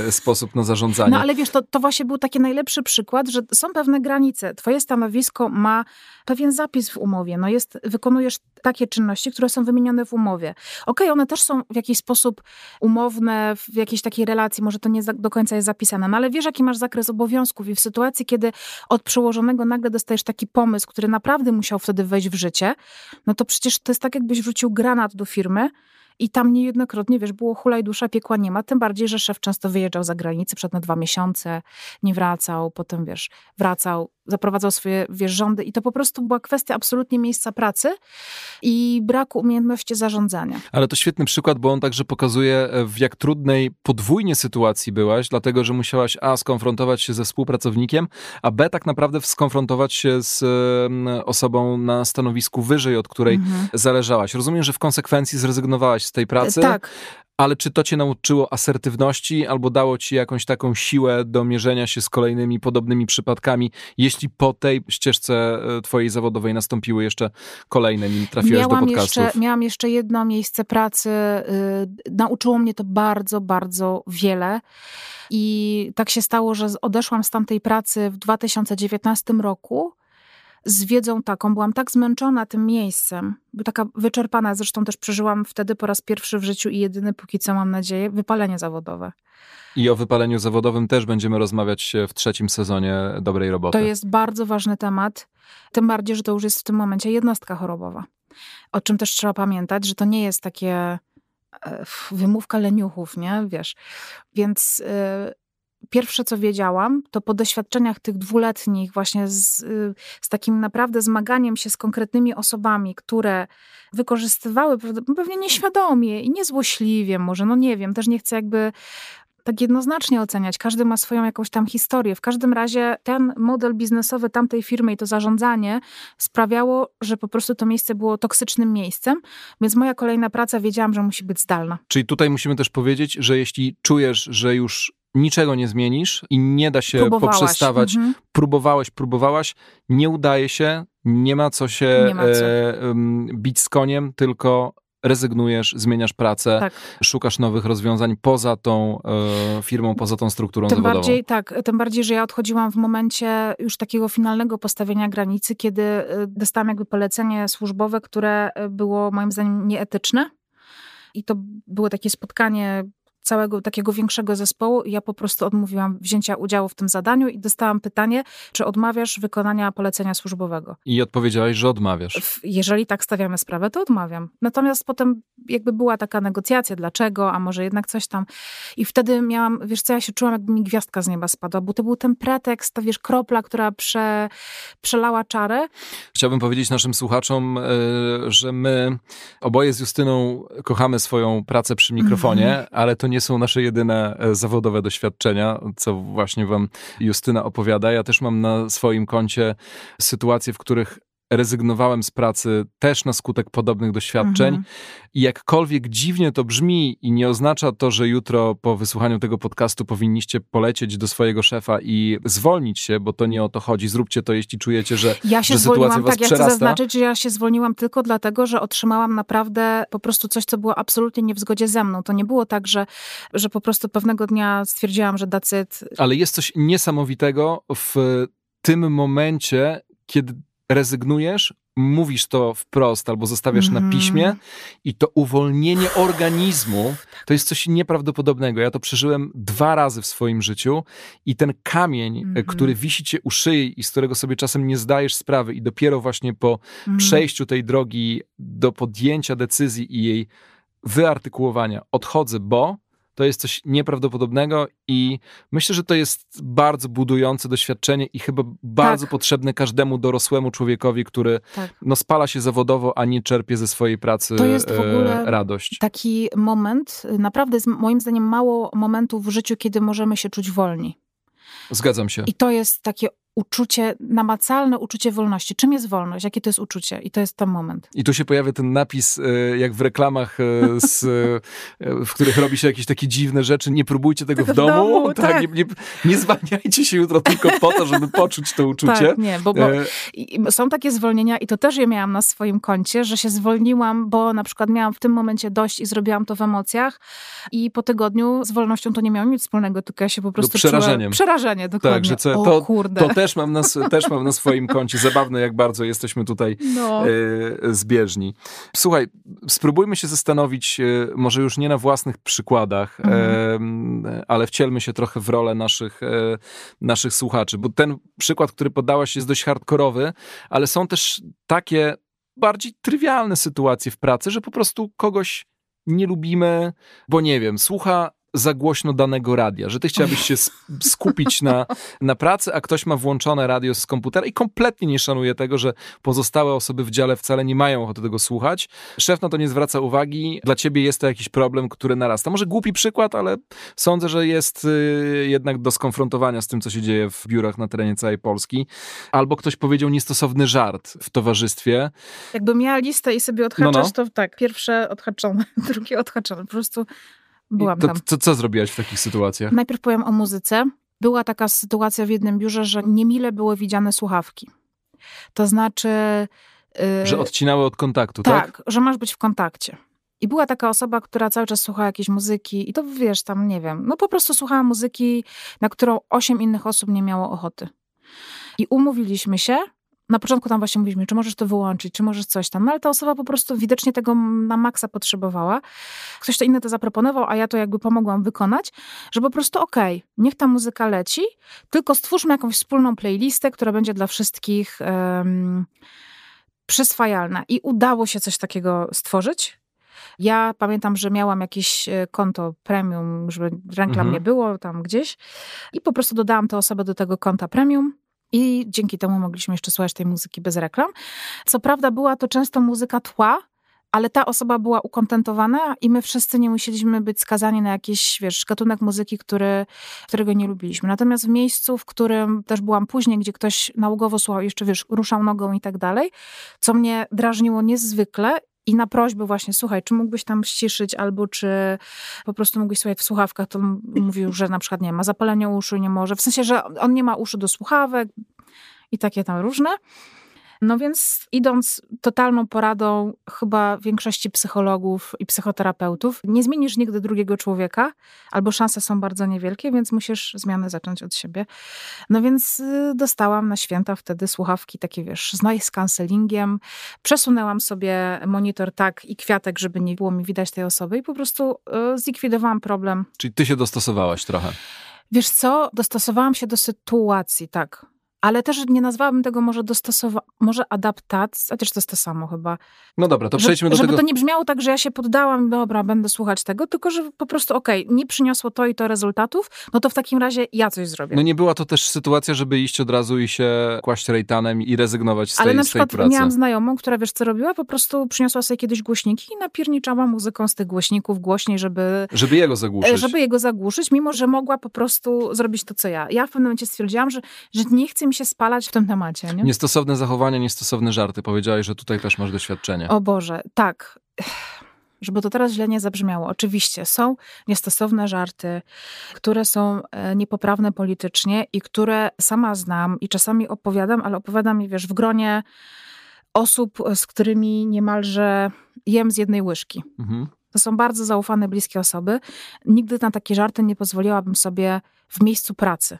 e, sposób na zarządzanie. No ale wiesz, to, to właśnie był taki najlepszy przykład, że są pewne granice. Twoje stanowisko ma pewien zapis w umowie. No jest, wykonujesz takie czynności, które są wymienione w umowie. Okej, okay, one też są w jakiś sposób umowne, w jakiejś takiej relacji, może to nie do końca jest zapisane, no ale wiesz, jaki masz zakres obowiązków i w sytuacji, kiedy od przełożonego nagle dostajesz taki pomysł, który naprawdę musiał wtedy wejść w życie, no to przecież to jest tak, jakbyś wrzucił granat do firmy, i tam niejednokrotnie, wiesz, było hulaj dusza, piekła nie ma, tym bardziej, że szef często wyjeżdżał za granicę, przed na dwa miesiące, nie wracał, potem, wiesz, wracał, zaprowadzał swoje, wiesz, rządy i to po prostu była kwestia absolutnie miejsca pracy i braku umiejętności zarządzania. Ale to świetny przykład, bo on także pokazuje, e, w jak trudnej podwójnie sytuacji byłaś, dlatego, że musiałaś A, skonfrontować się ze współpracownikiem, a B, tak naprawdę skonfrontować się z osobą na stanowisku wyżej, od której mhm. zależałaś. Rozumiem, że w konsekwencji zrezygnowałaś z tej pracy. Tak ale czy to cię nauczyło asertywności albo dało ci jakąś taką siłę do mierzenia się z kolejnymi podobnymi przypadkami, jeśli po tej ścieżce e, twojej zawodowej nastąpiły jeszcze kolejne, nim trafiłeś miałam do podcastów? Jeszcze, miałam jeszcze jedno miejsce pracy. Yy, nauczyło mnie to bardzo, bardzo wiele. I tak się stało, że odeszłam z tamtej pracy w 2019 roku z wiedzą taką, byłam tak zmęczona tym miejscem, taka wyczerpana, zresztą też przeżyłam wtedy po raz pierwszy w życiu i jedyny póki co mam nadzieję, wypalenie zawodowe. I o wypaleniu zawodowym też będziemy rozmawiać w trzecim sezonie Dobrej Roboty. To jest bardzo ważny temat, tym bardziej, że to już jest w tym momencie jednostka chorobowa. O czym też trzeba pamiętać, że to nie jest takie e, wymówka leniuchów, nie? Wiesz. Więc y, pierwsze, co wiedziałam, to po doświadczeniach tych dwuletnich, właśnie z, z takim naprawdę zmaganiem się z konkretnymi osobami, które wykorzystywały pewnie nieświadomie i niezłośliwie, może, no nie wiem, też nie chcę jakby tak jednoznacznie oceniać. Każdy ma swoją jakąś tam historię. W każdym razie ten model biznesowy tamtej firmy i to zarządzanie sprawiało, że po prostu to miejsce było toksycznym miejscem, więc moja kolejna praca wiedziałam, że musi być zdalna. Czyli tutaj musimy też powiedzieć, że jeśli czujesz, że już niczego nie zmienisz i nie da się poprzestawać. Mhm. Próbowałeś, próbowałaś, nie udaje się, nie ma co się ma co. E, bić z koniem, tylko rezygnujesz, zmieniasz pracę, tak. szukasz nowych rozwiązań poza tą e, firmą, poza tą strukturą tym zawodową. Bardziej, tak, tym bardziej, że ja odchodziłam w momencie już takiego finalnego postawienia granicy, kiedy e, dostałam jakby polecenie służbowe, które e, było moim zdaniem nieetyczne. I to było takie spotkanie całego takiego większego zespołu. Ja po prostu odmówiłam wzięcia udziału w tym zadaniu i dostałam pytanie, czy odmawiasz wykonania polecenia służbowego. I odpowiedziałaś, że odmawiasz. Jeżeli tak stawiamy sprawę, to odmawiam. Natomiast potem jakby była taka negocjacja, dlaczego, a może jednak coś tam. I wtedy miałam, wiesz co, ja się czułam, jakby mi gwiazdka z nieba spadła, bo to był ten pretekst, ta wiesz, kropla, która prze, przelała czarę. Chciałbym powiedzieć naszym słuchaczom, e, że my oboje z Justyną kochamy swoją pracę przy mikrofonie, mm -hmm. ale to nie są nasze jedyne e, zawodowe doświadczenia, co właśnie wam Justyna opowiada. Ja też mam na swoim koncie sytuacje, w których rezygnowałem z pracy też na skutek podobnych doświadczeń. Mhm. I jakkolwiek dziwnie to brzmi i nie oznacza to, że jutro po wysłuchaniu tego podcastu powinniście polecieć do swojego szefa i zwolnić się, bo to nie o to chodzi. Zróbcie to, jeśli czujecie, że, ja się że sytuacja was tak, ja przerasta. chcę zaznaczyć, że ja się zwolniłam tylko dlatego, że otrzymałam naprawdę po prostu coś, co było absolutnie nie w zgodzie ze mną. To nie było tak, że, że po prostu pewnego dnia stwierdziłam, że dacyt. Ale jest coś niesamowitego w tym momencie, kiedy rezygnujesz, mówisz to wprost albo zostawiasz mm. na mhm. piśmie i to uwolnienie organizmu to jest coś nieprawdopodobnego. Ja to przeżyłem dwa razy w swoim życiu i ten kamień, mm. który wisi cię u szyi i z którego sobie czasem nie zdajesz sprawy i dopiero właśnie po mm. przejściu tej drogi do podjęcia decyzji i jej wyartykułowania odchodzę, bo to jest coś nieprawdopodobnego i myślę, że to jest bardzo budujące doświadczenie i chyba bardzo tak. potrzebne każdemu dorosłemu człowiekowi, który tak. no, spala się zawodowo, a nie czerpie ze swojej pracy to jest w ogóle e, radość. Taki moment, naprawdę jest moim zdaniem mało momentów w życiu, kiedy możemy się czuć wolni. Zgadzam się. I to jest takie uczucie, namacalne uczucie wolności. Czym jest wolność? Jakie to jest uczucie? I to jest ten moment. I tu się pojawia ten napis, e, jak w reklamach, e, z, e, w których robi się jakieś takie dziwne rzeczy. Nie próbujcie tego, tego w, domu. W domu tak, tak. Nie, nie, nie zwalniajcie się jutro tylko po to, żeby poczuć to uczucie. Tak, nie, bo, bo są takie zwolnienia i to też je miałam na swoim koncie, że się zwolniłam, bo na przykład miałam w tym momencie dość i zrobiłam to w emocjach i po tygodniu z wolnością to nie miało nic wspólnego, tylko ja się po prostu przerażeniem. Czuła, przerażenie, dokładnie. Tak, że co, o, to, kurde. to też mam, na, też mam na swoim koncie. Zabawne, jak bardzo jesteśmy tutaj no. e, zbieżni. Słuchaj, spróbujmy się zastanowić, e, może już nie na własnych przykładach, mhm. e, ale wcielmy się trochę w rolę naszych, e, naszych słuchaczy, bo ten przykład, który podałaś jest dość hardkorowy, ale są też takie bardziej trywialne sytuacje w pracy, że po prostu kogoś nie lubimy, bo nie wiem, słucha za głośno danego radia, że ty chciałabyś się skupić na, na pracy, a ktoś ma włączone radio z komputera i kompletnie nie szanuje tego, że pozostałe osoby w dziale wcale nie mają ochoty tego słuchać. Szef na to nie zwraca uwagi. Dla ciebie jest to jakiś problem, który narasta. Może głupi przykład, ale sądzę, że jest y, jednak do skonfrontowania z tym, co się dzieje w biurach na terenie całej Polski. Albo ktoś powiedział niestosowny żart w towarzystwie. Jakbym miała listę i sobie odhaczać, no, no. to tak, pierwsze odhaczone, drugie odhaczone. Po prostu Byłam to, tam. Co, co zrobiłaś w takich sytuacjach? Najpierw powiem o muzyce. Była taka sytuacja w jednym biurze, że niemile były widziane słuchawki. To znaczy... Yy, że odcinały od kontaktu, tak? Tak, że masz być w kontakcie. I była taka osoba, która cały czas słuchała jakiejś muzyki i to wiesz, tam nie wiem, no po prostu słuchała muzyki, na którą osiem innych osób nie miało ochoty. I umówiliśmy się, na początku tam właśnie mówiliśmy, czy możesz to wyłączyć, czy możesz coś tam, no ale ta osoba po prostu widocznie tego na maksa potrzebowała. Ktoś to inny to zaproponował, a ja to jakby pomogłam wykonać, że po prostu okej, okay, niech ta muzyka leci, tylko stwórzmy jakąś wspólną playlistę, która będzie dla wszystkich um, przyswajalna. I udało się coś takiego stworzyć. Ja pamiętam, że miałam jakieś e, konto premium, żeby reklam mhm. nie było tam gdzieś i po prostu dodałam tę osobę do tego konta premium i dzięki temu mogliśmy jeszcze słuchać tej muzyki bez reklam. Co prawda była to często muzyka tła, ale ta osoba była ukontentowana i my wszyscy nie musieliśmy być skazani na jakiś, wiesz, gatunek muzyki, który, którego nie lubiliśmy. Natomiast w miejscu, w którym też byłam później, gdzie ktoś nałogowo słuchał, jeszcze, wiesz, ruszał nogą i tak dalej, co mnie drażniło niezwykle i na prośbę właśnie, słuchaj, czy mógłbyś tam ściszyć, albo czy po prostu mógłbyś słuchać w słuchawkach, to mówił, że na przykład nie ma zapalenia uszu, nie może. W sensie, że on nie ma uszu do słuchawek i takie tam różne. No więc idąc totalną poradą chyba większości psychologów i psychoterapeutów, nie zmienisz nigdy drugiego człowieka, albo szanse są bardzo niewielkie, więc musisz zmianę zacząć od siebie. No więc y, dostałam na święta wtedy słuchawki takie, wiesz, z noise cancellingiem. Przesunęłam sobie monitor tak i kwiatek, żeby nie było mi widać tej osoby i po prostu y, zlikwidowałam problem. Czyli ty się dostosowałaś trochę. Wiesz co, dostosowałam się do sytuacji, tak ale też nie nazwałabym tego może dostosowa- może adaptacji, a też to jest to samo chyba. No dobra, to przejdźmy do żeby tego. Żeby to nie brzmiało tak, że ja się poddałam, dobra, będę słuchać tego, tylko że po prostu okej, okay, nie przyniosło to i to rezultatów, no to w takim razie ja coś zrobię. No nie była to też sytuacja, żeby iść od razu i się kłaść rejtanem i rezygnować z tej, Ale na przykład pracy. miałam znajomą, która wiesz co robiła? Po prostu przyniosła sobie kiedyś głośniki i napierniczała muzyką z tych głośników głośniej, żeby... Żeby jego zagłuszyć. Żeby jego zagłuszyć, mimo że mogła po prostu zrobić to, co ja. Ja w pewnym momencie stwierdziłam, że, że nie chce mi się spalać w tym temacie. Nie? Niestosowne zachowania, niestosowne żarty. Powiedziałeś, że tutaj też masz doświadczenie. O Boże, tak. Żeby to teraz źle nie zabrzmiało. Oczywiście są niestosowne żarty, które są e, niepoprawne politycznie i które sama znam i czasami opowiadam, ale opowiadam je, wiesz, w gronie osób, z którymi niemalże jem z jednej łyżki. Mhm. To są bardzo zaufane, bliskie osoby. Nigdy na takie żarty nie pozwoliłabym sobie w miejscu pracy.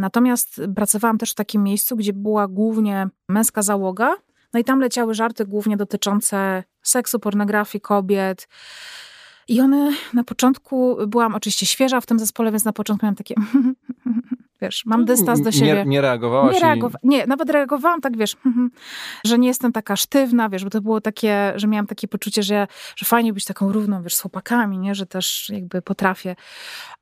Natomiast pracowałam też w takim miejscu, gdzie była głównie męska załoga, No i tam leciały żarty głównie dotyczące seksu, pornografii, kobiet. I one na początku, byłam oczywiście świeża w tym zespole, więc na początku miałam takie wiesz, mam dystans do siebie. Nie, nie reagowałaś? Nie, reagowa i... nie, nawet reagowałam tak, wiesz, że nie jestem taka sztywna, wiesz, bo to było takie, że miałam takie poczucie, że, że fajnie być taką równą, wiesz, z chłopakami, nie, że też jakby potrafię.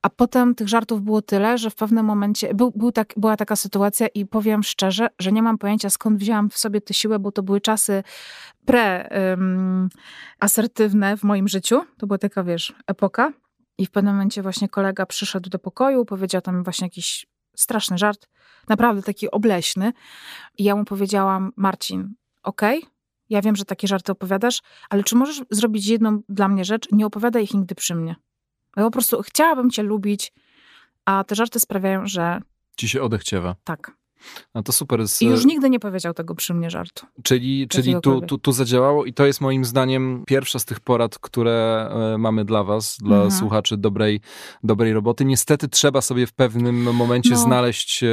A potem tych żartów było tyle, że w pewnym momencie był, był tak, była taka sytuacja i powiem szczerze, że nie mam pojęcia skąd wzięłam w sobie tę siłę, bo to były czasy pre-asertywne w moim życiu. To była taka, wiesz, epoka. I w pewnym momencie właśnie kolega przyszedł do pokoju, powiedział tam właśnie jakiś straszny żart, naprawdę taki obleśny. I ja mu powiedziałam, Marcin, okej, okay, ja wiem, że takie żarty opowiadasz, ale czy możesz zrobić jedną dla mnie rzecz? Nie opowiadaj ich nigdy przy mnie. Ja po prostu chciałabym cię lubić, a te żarty sprawiają, że... Ci się odechciewa. Tak. No to super. Z... I już nigdy nie powiedział tego przy mnie żartu. Czyli, czyli tu, tu, tu zadziałało i to jest moim zdaniem pierwsza z tych porad, które e, mamy dla was, dla mhm. słuchaczy dobrej, dobrej roboty. Niestety trzeba sobie w pewnym momencie no. znaleźć e,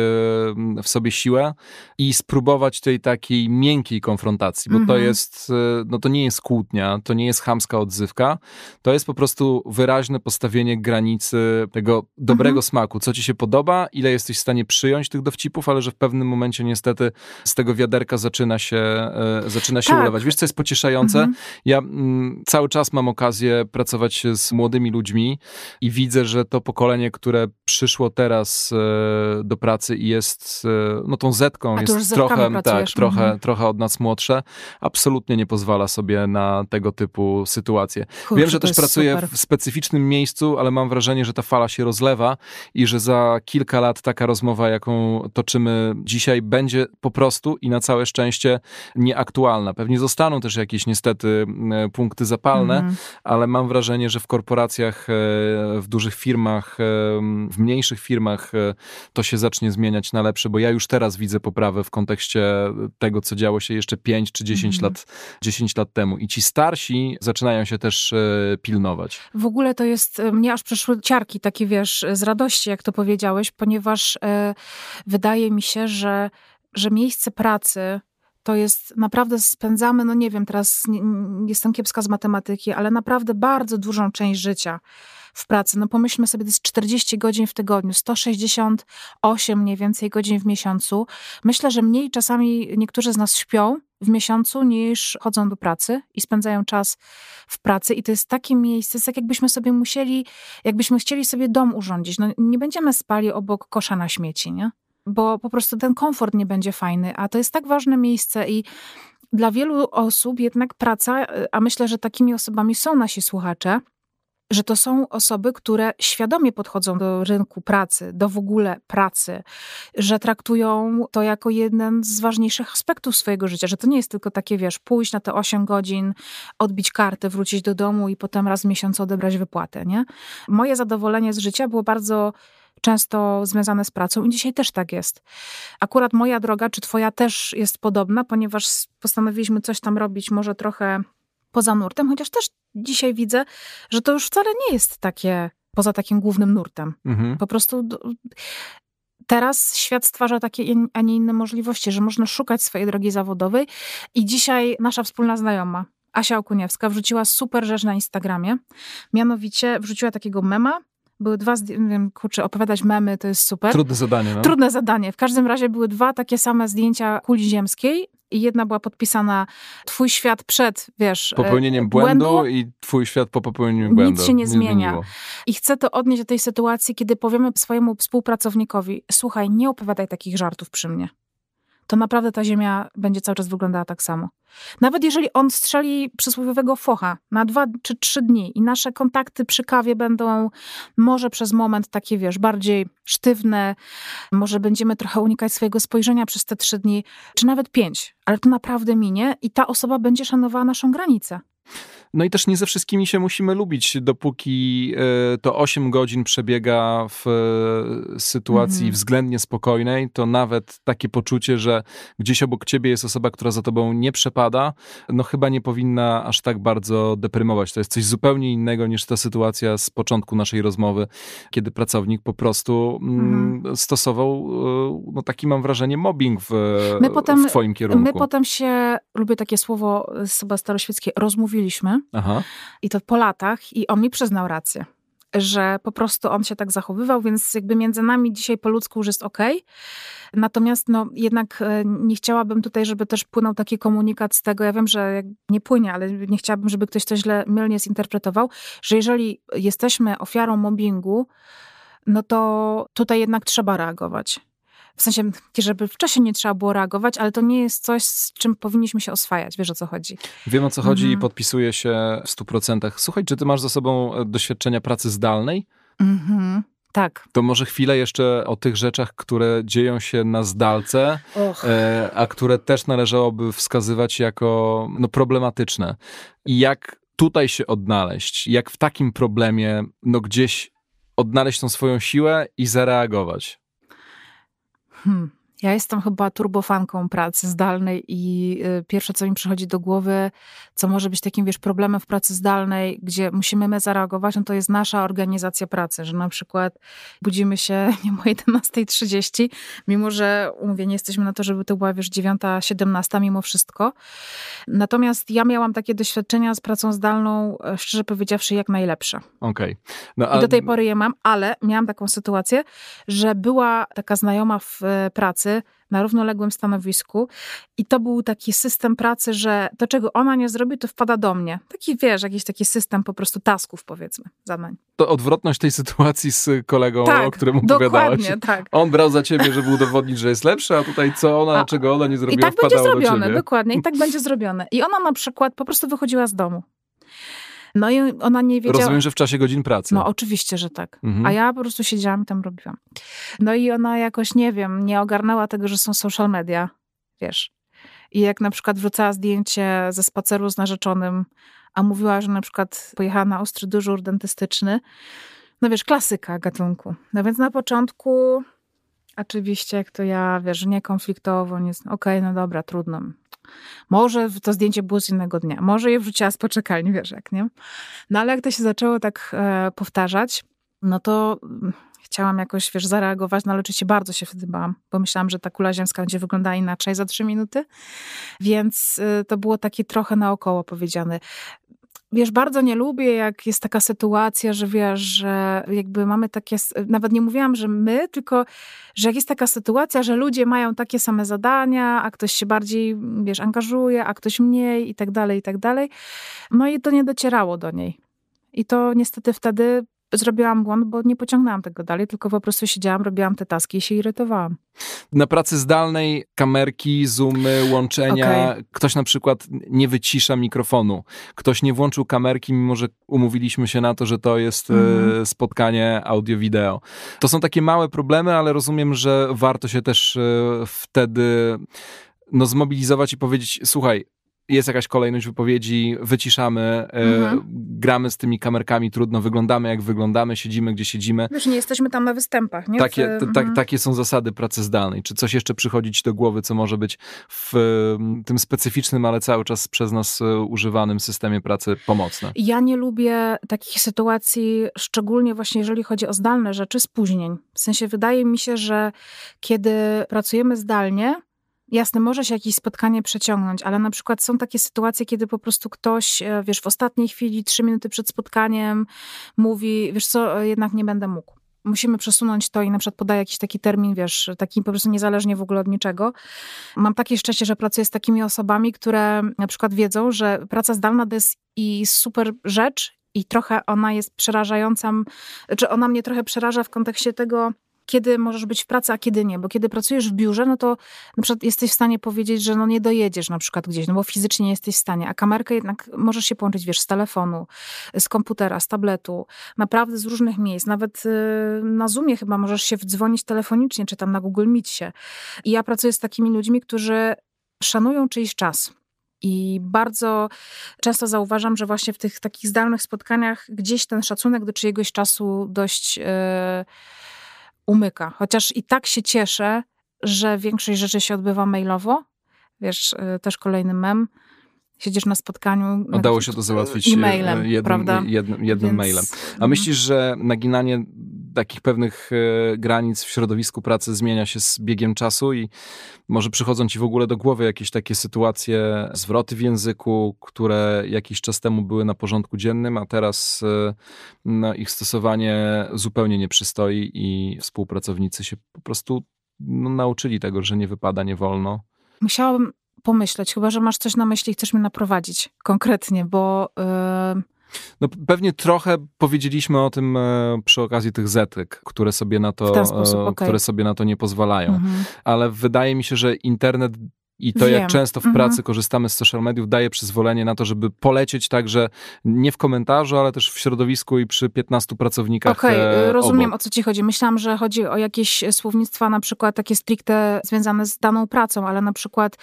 w sobie siłę i spróbować tej takiej miękkiej konfrontacji, bo mhm. to jest, e, no to nie jest kłótnia, to nie jest chamska odzywka, to jest po prostu wyraźne postawienie granicy tego dobrego mhm. smaku, co ci się podoba, ile jesteś w stanie przyjąć tych dowcipów, ale że pewnym momencie niestety z tego wiaderka zaczyna się, e, zaczyna się tak. ulewać. Wiesz, co jest pocieszające? Mhm. Ja m, mm, cały czas mam okazję pracować z młodymi ludźmi i widzę, że to pokolenie, które przyszło teraz e, do pracy i jest e, no tą zetką, jest trochę, tak, trochę, mhm. trochę od nas młodsze, absolutnie nie pozwala sobie na tego typu sytuacje. Kurczę, Wiem, że też pracuję super. w specyficznym miejscu, ale mam wrażenie, że ta fala się rozlewa i że za kilka lat taka rozmowa, jaką toczymy dzisiaj będzie po prostu i na całe szczęście nieaktualna. Pewnie zostaną też jakieś niestety e, punkty zapalne, mm. ale mam wrażenie, że w korporacjach, e, w dużych firmach, e, w mniejszych firmach to się zacznie zmieniać na lepsze, bo ja już teraz widzę poprawę w kontekście tego, co działo się jeszcze 5 czy 10 mm. lat 10 lat temu. I ci starsi zaczynają się też pilnować. W ogóle to jest, mnie aż przeszły ciarki takie, wiesz, z radości, jak to powiedziałeś, ponieważ wydaje mi się, się, że, że miejsce pracy to jest naprawdę spędzamy, no nie wiem, teraz nie, jestem kiepska z matematyki, ale naprawdę bardzo dużą część życia w pracy. No pomyślmy sobie, to jest 40 godzin w tygodniu, 168 mniej więcej godzin w miesiącu. Myślę, że mniej czasami niektórzy z nas śpią w miesiącu niż chodzą do pracy i spędzają czas w pracy. I to jest takie miejsce, jest tak jakbyśmy sobie musieli, jakbyśmy chcieli sobie dom urządzić. No nie będziemy spali obok kosza na śmieci, nie? Bo po prostu ten komfort nie będzie fajny, a to jest tak ważne miejsce i dla wielu osób jednak praca, a myślę, że takimi osobami są nasi słuchacze, że to są osoby, które świadomie podchodzą do rynku pracy, do w ogóle pracy, że traktują to jako jeden z ważniejszych aspektów swojego życia, że to nie jest tylko takie, wiesz, pójść na te 8 godzin, odbić kartę, wrócić do domu i potem raz w miesiącu odebrać wypłatę, nie? Moje zadowolenie z życia było bardzo często związane z pracą i dzisiaj też tak jest. Akurat moja droga, czy twoja też jest podobna, ponieważ postanowiliśmy coś tam robić może trochę poza nurtem, chociaż też dzisiaj widzę, że to już wcale nie jest takie poza takim głównym nurtem. Mhm. Po prostu teraz świat stwarza takie, a nie inne możliwości, że można szukać swojej drogi zawodowej i dzisiaj nasza wspólna znajoma, Asia Okuniewska, wrzuciła super rzecz na Instagramie, mianowicie wrzuciła takiego mema, były dwa, wiem, kurczę, opowiadać memy to jest super. Trudne zadanie, no. Trudne zadanie. W każdym razie były dwa takie same zdjęcia kuli ziemskiej i jedna była podpisana twój świat przed, wiesz... Popełnieniem e, błędu, błędu i twój świat po popełnieniu błędu. Nic się nie, nie zmienia. Zmieniło. I chcę to odnieść do tej sytuacji, kiedy powiemy swojemu współpracownikowi, słuchaj, nie opowiadaj takich żartów przy mnie to naprawdę ta Ziemia będzie cały czas wyglądała tak samo. Nawet jeżeli on strzeli przysłowiowego focha na dwa czy trzy dni i nasze kontakty przy kawie będą może przez moment takie, wiesz, bardziej sztywne, może będziemy trochę unikać swojego spojrzenia przez te trzy dni, czy nawet pięć, ale to naprawdę minie i ta osoba będzie szanowała naszą granicę. No i też nie ze wszystkimi się musimy lubić, dopóki e, to 8 godzin przebiega w e, sytuacji mhm. względnie spokojnej, to nawet takie poczucie, że gdzieś obok ciebie jest osoba, która za tobą nie przepada, no chyba nie powinna aż tak bardzo deprymować. To jest coś zupełnie innego niż ta sytuacja z początku naszej rozmowy, kiedy pracownik po prostu mm, mhm. stosował, e, no taki mam wrażenie, mobbing w, my potem, w twoim kierunku. My potem się, lubię takie słowo chyba staroświeckie, rozmówiliśmy Aha. i to po latach i on mi przyznał rację że po prostu on się tak zachowywał, więc jakby między nami dzisiaj po ludzku już jest ok. Natomiast no, jednak e, nie chciałabym tutaj, żeby też płynął taki komunikat z tego, ja wiem, że nie płynie, ale nie chciałabym, żeby ktoś to źle, mylnie zinterpretował, że jeżeli jesteśmy ofiarą mobbingu, no to tutaj jednak trzeba reagować. W sensie, żeby w czasie nie trzeba było reagować, ale to nie jest coś, z czym powinniśmy się oswajać. Wiesz o co chodzi? Wiem o co chodzi mhm. i podpisuję się w stu procentach. Słuchaj, czy ty masz za sobą e, doświadczenia pracy zdalnej? Mhm. Tak. To może chwilę jeszcze o tych rzeczach, które dzieją się na zdalce, e, a które też należałoby wskazywać jako no, problematyczne. I jak tutaj się odnaleźć? Jak w takim problemie no, gdzieś odnaleźć tą swoją siłę i zareagować? Hmm. Ja jestem chyba turbofanką pracy zdalnej i y, pierwsze, co mi przychodzi do głowy, co może być takim, wiesz, problemem w pracy zdalnej, gdzie musimy my zareagować, no to jest nasza organizacja pracy, że na przykład budzimy się nie o 11.30, mimo że, mówię, nie jesteśmy na to, żeby to była, wiesz, 9.17 mimo wszystko. Natomiast ja miałam takie doświadczenia z pracą zdalną, e, szczerze powiedziawszy, jak najlepsze. Okej. Okay. No, a... I do tej pory je mam, ale miałam taką sytuację, że była taka znajoma w e, pracy, pracy na równoległym stanowisku i to był taki system pracy, że to, czego ona nie zrobi, to wpada do mnie. Taki, wiesz, jakiś taki system po prostu tasków, powiedzmy, zadań. To odwrotność tej sytuacji z kolegą, tak, o którym opowiadałaś. tak. On brał za ciebie, żeby udowodnić, że jest lepszy, a tutaj co ona, a, czego ona nie zrobiła, I tak będzie zrobione, dokładnie, i tak będzie zrobione. I ona na przykład po prostu wychodziła z domu. No i ona nie wiedziała... Rozumiem, że w czasie godzin pracy. No oczywiście, że tak. Mhm. A ja po prostu siedziałam i tam robiłam. No i ona jakoś, nie wiem, nie ogarnęła tego, że są social media, wiesz. I jak na przykład wrzucała zdjęcie ze spaceru z narzeczonym, a mówiła, że na przykład pojechała na ostry dyżur dentystyczny, no wiesz, klasyka gatunku. No więc na początku oczywiście, jak to ja, wiesz, nie konfliktowo, nie, okej, okay, no dobra, trudno. Może to zdjęcie było z innego dnia, może je wrzuciła z poczekalni, wiesz jak, nie? No ale jak to się zaczęło tak e, powtarzać, no to mm, chciałam jakoś, wiesz, zareagować, no ale oczywiście bardzo się wtedy bałam, bo myślałam, że ta kula ziemska będzie wyglądała inaczej za trzy minuty, więc y, to było takie trochę naokoło powiedziane wiesz, bardzo nie lubię, jak jest taka sytuacja, że wiesz, że jakby mamy takie, nawet nie mówiłam, że my, tylko, że jak jest taka sytuacja, że ludzie mają takie same zadania, a ktoś się bardziej, wiesz, angażuje, a ktoś mniej i tak dalej, i tak dalej. No i to nie docierało do niej. I to niestety wtedy zrobiłam błąd, bo nie pociągnęłam tego dalej, tylko po prostu siedziałam, robiłam te taski i się irytowałam. Na pracy zdalnej kamerki, zoomy, łączenia, okay. ktoś na przykład nie wycisza mikrofonu, ktoś nie włączył kamerki, mimo że umówiliśmy się na to, że to jest mm. spotkanie audio-wideo. To są takie małe problemy, ale rozumiem, że warto się też e, wtedy no, zmobilizować i powiedzieć, słuchaj, jest jakaś kolejność wypowiedzi, wyciszamy, e, mhm. gramy z tymi kamerkami, trudno, wyglądamy jak wyglądamy, siedzimy gdzie siedzimy. Wiesz, nie jesteśmy tam na występach, nie? Takie, mhm. takie są zasady pracy zdalnej. Czy coś jeszcze przychodzi ci do głowy, co może być w tym specyficznym, ale cały czas przez nas e, używanym systemie pracy pomocne? Ja nie lubię takich sytuacji, szczególnie właśnie jeżeli chodzi o zdalne rzeczy, spóźnień. W sensie wydaje mi się, że kiedy pracujemy zdalnie, Jasne, może się jakieś spotkanie przeciągnąć, ale na przykład są takie sytuacje, kiedy po prostu ktoś, e, wiesz, w ostatniej chwili, trzy minuty przed spotkaniem, mówi, wiesz co, e, jednak nie będę mógł. Musimy przesunąć to i na przykład podaje jakiś taki termin, wiesz, taki po prostu niezależnie w ogóle od niczego. Mam takie szczęście, że pracuję z takimi osobami, które na przykład wiedzą, że praca zdalna to jest i super rzecz, i trochę ona jest przerażająca, czy ona mnie trochę przeraża w kontekście tego, kiedy możesz być w pracy, a kiedy nie. Bo kiedy pracujesz w biurze, no to na przykład jesteś w stanie powiedzieć, że no nie dojedziesz na przykład gdzieś, no bo fizycznie nie jesteś w stanie, a kamerkę jednak możesz się połączyć, wiesz, z telefonu, z komputera, z tabletu, naprawdę z różnych miejsc. Nawet y, na Zoomie chyba możesz się wdzwonić telefonicznie, czy tam na Google Meet się. I ja pracuję z takimi ludźmi, którzy szanują czyjś czas I bardzo często zauważam, że właśnie w tych takich zdalnych spotkaniach gdzieś ten szacunek do czyjegoś czasu dość yy, umyka. Chociaż i tak się cieszę, że większość rzeczy się odbywa mailowo. Wiesz, yy, też kolejny mem siedzisz na spotkaniu. Udało się to załatwić e-mailem, jednym, prawda? jednym, jednym Więc... mailem. A mhm. myślisz, że naginanie takich pewnych e, granic w środowisku pracy zmienia się z biegiem czasu i może przychodzą ci w ogóle do głowy jakieś takie sytuacje, zwroty w języku, które jakiś czas temu były na porządku dziennym, a teraz e, no, ich stosowanie zupełnie nie przystoi i współpracownicy się po prostu no, nauczyli tego, że nie wypada, nie wolno. Musiałabym pomyśleć, chyba że masz coś na myśli i chcesz mnie naprowadzić konkretnie, bo. Yy... No pewnie trochę powiedzieliśmy o tym e, przy okazji tych zetyk, które sobie na to, sposób, okay. które sobie na to nie pozwalają. Mhm. Ale wydaje mi się, że internet i to, Wiem. jak często w mhm. pracy korzystamy z social mediów, daje przyzwolenie na to, żeby polecieć także nie w komentarzu, ale też w środowisku i przy 15 pracownikach. Okej, okay, e, rozumiem obok. o co ci chodzi. Myślałam, że chodzi o jakieś słownictwa na przykład takie stricte związane z daną pracą, ale na przykład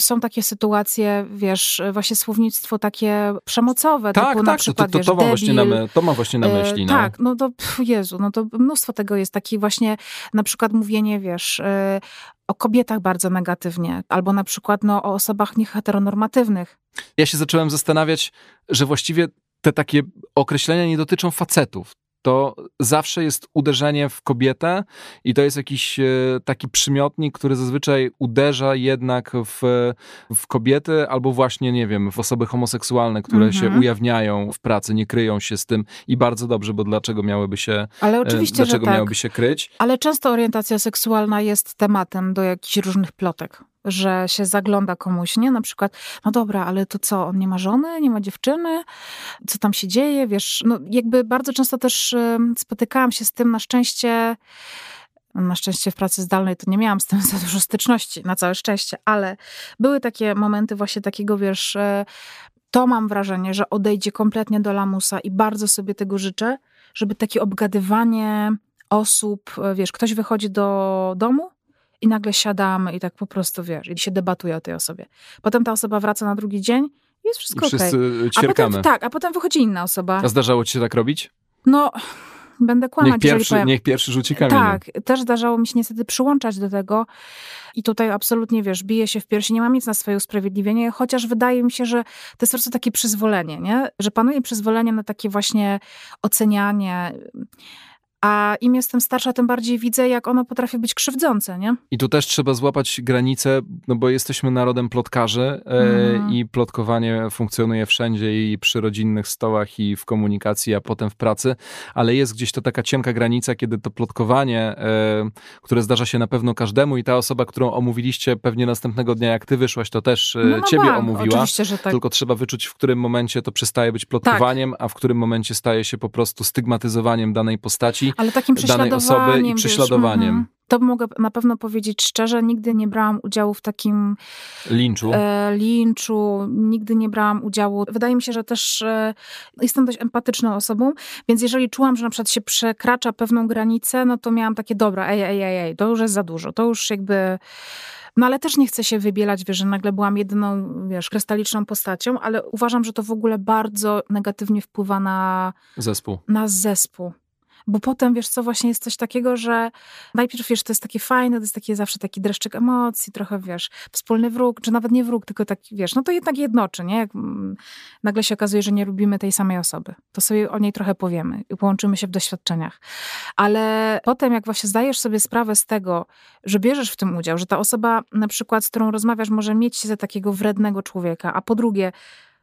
są takie sytuacje, wiesz, właśnie słownictwo takie przemocowe, tak, typu tak, na przykład, to, to, to, wiesz, ma właśnie na my, to ma właśnie na e, myśli. No. Tak, no to pff, Jezu, no to mnóstwo tego jest. Taki właśnie na przykład mówienie, wiesz, e, o kobietach bardzo negatywnie, albo na przykład no, o osobach nieheteronormatywnych. Ja się zacząłem zastanawiać, że właściwie te takie określenia nie dotyczą facetów to zawsze jest uderzenie w kobietę i to jest jakiś e, taki przymiotnik, który zazwyczaj uderza jednak w, w kobiety albo właśnie, nie wiem, w osoby homoseksualne, które -hmm. się mhm. ujawniają w pracy, nie kryją się z tym i bardzo dobrze, bo dlaczego miałyby się, Ale e, oczywiście, dlaczego tak. miałyby się kryć? Ale często orientacja seksualna jest tematem do jakichś różnych plotek że się zagląda komuś, nie? Na przykład, no dobra, ale to co, on nie ma żony, nie ma dziewczyny? Co tam się dzieje? Wiesz, no jakby bardzo często też spotykałam się z tym, na szczęście na szczęście w pracy zdalnej to nie miałam z tym za dużo styczności, na całe szczęście, ale były takie momenty właśnie takiego, wiesz, e, to mam wrażenie, że odejdzie kompletnie do lamusa i bardzo sobie tego życzę, żeby takie obgadywanie osób, e, wiesz, ktoś wychodzi do domu, i nagle siadamy i tak po prostu, wiesz, i się debatuje o tej osobie. Potem ta osoba wraca na drugi dzień i jest wszystko okej. Okay. A potem, tak, a potem wychodzi inna osoba. A zdarzało ci się tak robić? No, będę kłamać. Niech pierwszy, powiem... niech pierwszy rzuci kamieniem. Tak, też zdarzało mi się niestety przyłączać do tego i tutaj absolutnie, wiesz, bije się w piersi, nie mam nic na swoje usprawiedliwienie, chociaż wydaje mi się, że to jest po prostu takie przyzwolenie, nie? Że panuje przyzwolenie na takie właśnie ocenianie a im jestem starsza, tym bardziej widzę, jak ono potrafi być krzywdzące, nie? I tu też trzeba złapać granicę, no bo jesteśmy narodem plotkarzy mm. i plotkowanie funkcjonuje wszędzie i przy rodzinnych stołach i w komunikacji, a potem w pracy, ale jest gdzieś to taka cienka granica, kiedy to plotkowanie, e, które zdarza się na pewno każdemu i ta osoba, którą omówiliście pewnie następnego dnia, jak ty wyszłaś, to też e, no, no ciebie bank. omówiła. Oczywiście, że tak. Tylko trzeba wyczuć, w którym momencie to przestaje być plotkowaniem, tak. a w którym momencie staje się po prostu stygmatyzowaniem danej postaci ale takim danej osoby i prześladowaniem. Wiesz, mm, to mogę na pewno powiedzieć szczerze, nigdy nie brałam udziału w takim linczu. E, linczu, nigdy nie brałam udziału. Wydaje mi się, że też e, jestem dość empatyczną osobą, więc jeżeli czułam, że na przykład się przekracza pewną granicę, no to miałam takie, dobra, ej, ej, ej, ej to już jest za dużo, to już jakby... No ale też nie chcę się wybielać, wiesz, że nagle byłam jedyną, wiesz, krystaliczną postacią, ale uważam, że to w ogóle bardzo negatywnie wpływa na... Zespół. Na zespół. Bo potem, wiesz co, właśnie jest coś takiego, że najpierw, wiesz, to jest takie fajne, to jest taki zawsze taki dreszczyk emocji, trochę, wiesz, wspólny wróg, czy nawet nie wróg, tylko taki, wiesz, no to jednak jednoczy, nie? Jak mm, nagle się okazuje, że nie lubimy tej samej osoby, to sobie o niej trochę powiemy i połączymy się w doświadczeniach. Ale potem, jak właśnie zdajesz sobie sprawę z tego, że bierzesz w tym udział, że ta osoba na przykład, z którą rozmawiasz, może mieć się za takiego wrednego człowieka, a po drugie,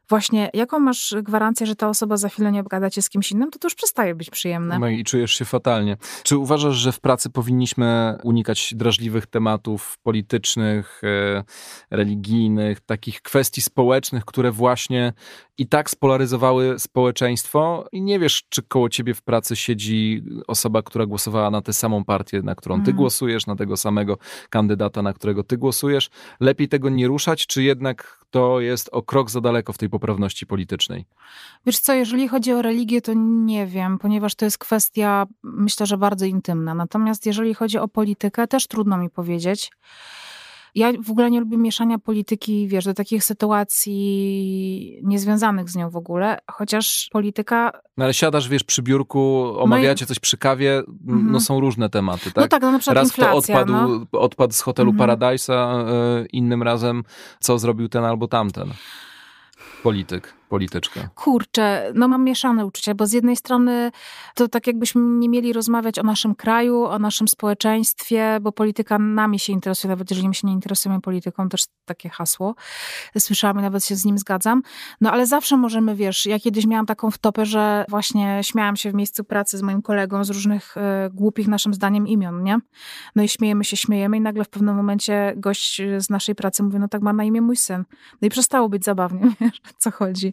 właśnie jaką masz gwarancję, że ta osoba za chwilę nie obgada cię z kimś innym, to to już przestaje być przyjemne. No i czujesz się fatalnie. Czy uważasz, że w pracy powinniśmy unikać drażliwych tematów politycznych, e, religijnych, takich kwestii społecznych, które właśnie i tak spolaryzowały społeczeństwo i nie wiesz, czy koło ciebie w pracy siedzi osoba, która głosowała na tę samą partię, na którą ty mm. głosujesz, na tego samego kandydata, na którego ty głosujesz. Lepiej tego nie ruszać, czy jednak to jest o krok za daleko w tej poprawności politycznej? Wiesz co, jeżeli chodzi o religię, to nie wiem, ponieważ to jest kwestia, myślę, że bardzo intymna. Natomiast jeżeli chodzi o politykę, też trudno mi powiedzieć. Ja w ogóle nie lubię mieszania polityki, wiesz, do takich sytuacji niezwiązanych z nią w ogóle, chociaż polityka... No ale siadasz, wiesz, przy biurku, omawiacie no i... coś przy kawie, mhm. no są różne tematy, tak? No tak, no na przykład Raz inflacja, kto odpadł, no. odpadł z hotelu mhm. Paradise'a, y, innym razem co zrobił ten albo tamten polityk polityczka? Kurczę, no mam mieszane uczucia, bo z jednej strony to tak jakbyśmy nie mieli rozmawiać o naszym kraju, o naszym społeczeństwie, bo polityka nami się interesuje, nawet jeżeli my się nie interesujemy polityką, też takie hasło. Słyszałam i nawet się z nim zgadzam. No ale zawsze możemy, wiesz, ja kiedyś miałam taką wtopę, że właśnie śmiałam się w miejscu pracy z moim kolegą z różnych y, głupich naszym zdaniem imion, nie? No i śmiejemy się, śmiejemy i nagle w pewnym momencie gość z naszej pracy mówi, no tak ma na imię mój syn. No i przestało być zabawnie, wiesz, co chodzi.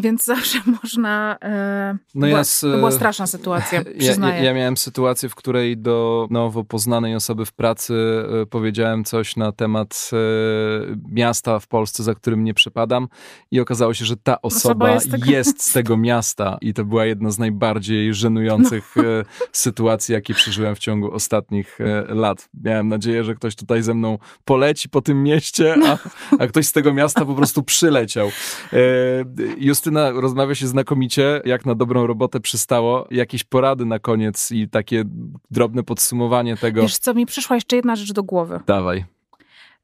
Więc zawsze można. E, no była, to była straszna sytuacja, przyznaję. Ja, ja, miałem sytuację, w której do nowo poznanej osoby w pracy e, powiedziałem coś na temat e, miasta w Polsce, za którym nie przepadam, i okazało się, że ta osoba, osoba jest, tego... jest, z tego miasta. I to była jedna z najbardziej żenujących no. E, sytuacji, jakie przeżyłem w ciągu ostatnich e, lat. Miałem nadzieję, że ktoś tutaj ze mną poleci po tym mieście, a, a ktoś z tego miasta po prostu przyleciał. E, Justyna rozmawia się znakomicie, jak na dobrą robotę przystało. Jakieś porady na koniec i takie drobne podsumowanie tego. Wiesz co, mi przyszła jeszcze jedna rzecz do głowy. Dawaj.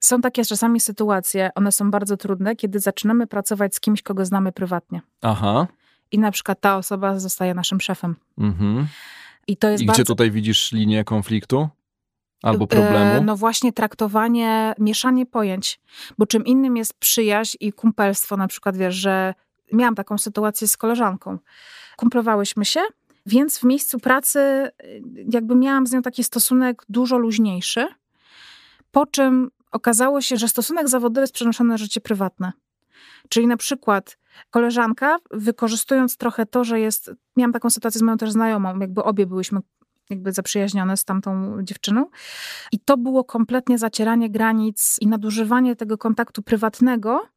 Są takie czasami sytuacje, one są bardzo trudne, kiedy zaczynamy pracować z kimś, kogo znamy prywatnie. Aha. I na przykład ta osoba zostaje naszym szefem. Mhm. I to jest I bardzo... gdzie tutaj widzisz linię konfliktu? Albo problemu? E, no właśnie traktowanie, mieszanie pojęć. Bo czym innym jest przyjaźń i kumpelstwo, na przykład wiesz, że miałam taką sytuację z koleżanką. Kumplowałyśmy się, więc w miejscu pracy y, jakby miałam z nią taki stosunek dużo luźniejszy. Po czym okazało się, że stosunek zawodowy jest przenoszony na życie prywatne. Czyli na przykład koleżanka, wykorzystując trochę to, że jest. Miałam taką sytuację z moją też znajomą, jakby obie byłyśmy jakby zaprzyjaźnione z tamtą dziewczyną. I to było kompletnie zacieranie granic i nadużywanie tego kontaktu prywatnego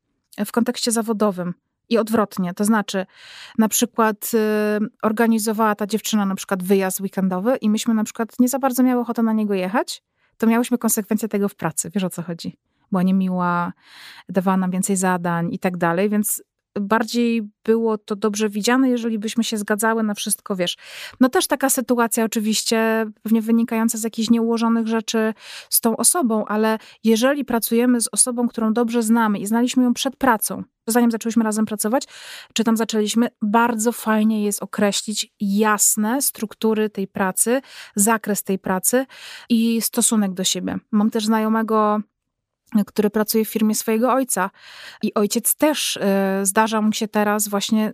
w kontekście zawodowym. I odwrotnie, to znaczy na przykład y, organizowała ta dziewczyna na przykład wyjazd weekendowy i myśmy na przykład nie za bardzo miały ochotę na niego jechać, to miałyśmy konsekwencje tego w pracy. Wiesz o co chodzi? Była niemiła, dawała nam więcej zadań i tak dalej, więc bardziej było to dobrze widziane, jeżeli byśmy się zgadzały na wszystko, wiesz. No też taka sytuacja oczywiście, pewnie wynikająca z jakichś nieułożonych rzeczy z tą osobą, ale jeżeli pracujemy z osobą, którą dobrze znamy i znaliśmy ją przed pracą, zanim zaczęliśmy razem pracować, czy tam zaczęliśmy, bardzo fajnie jest określić jasne struktury tej pracy, zakres tej pracy i stosunek do siebie. Mam też znajomego który pracuje w firmie swojego ojca. I ojciec też y, zdarza mu się teraz właśnie y,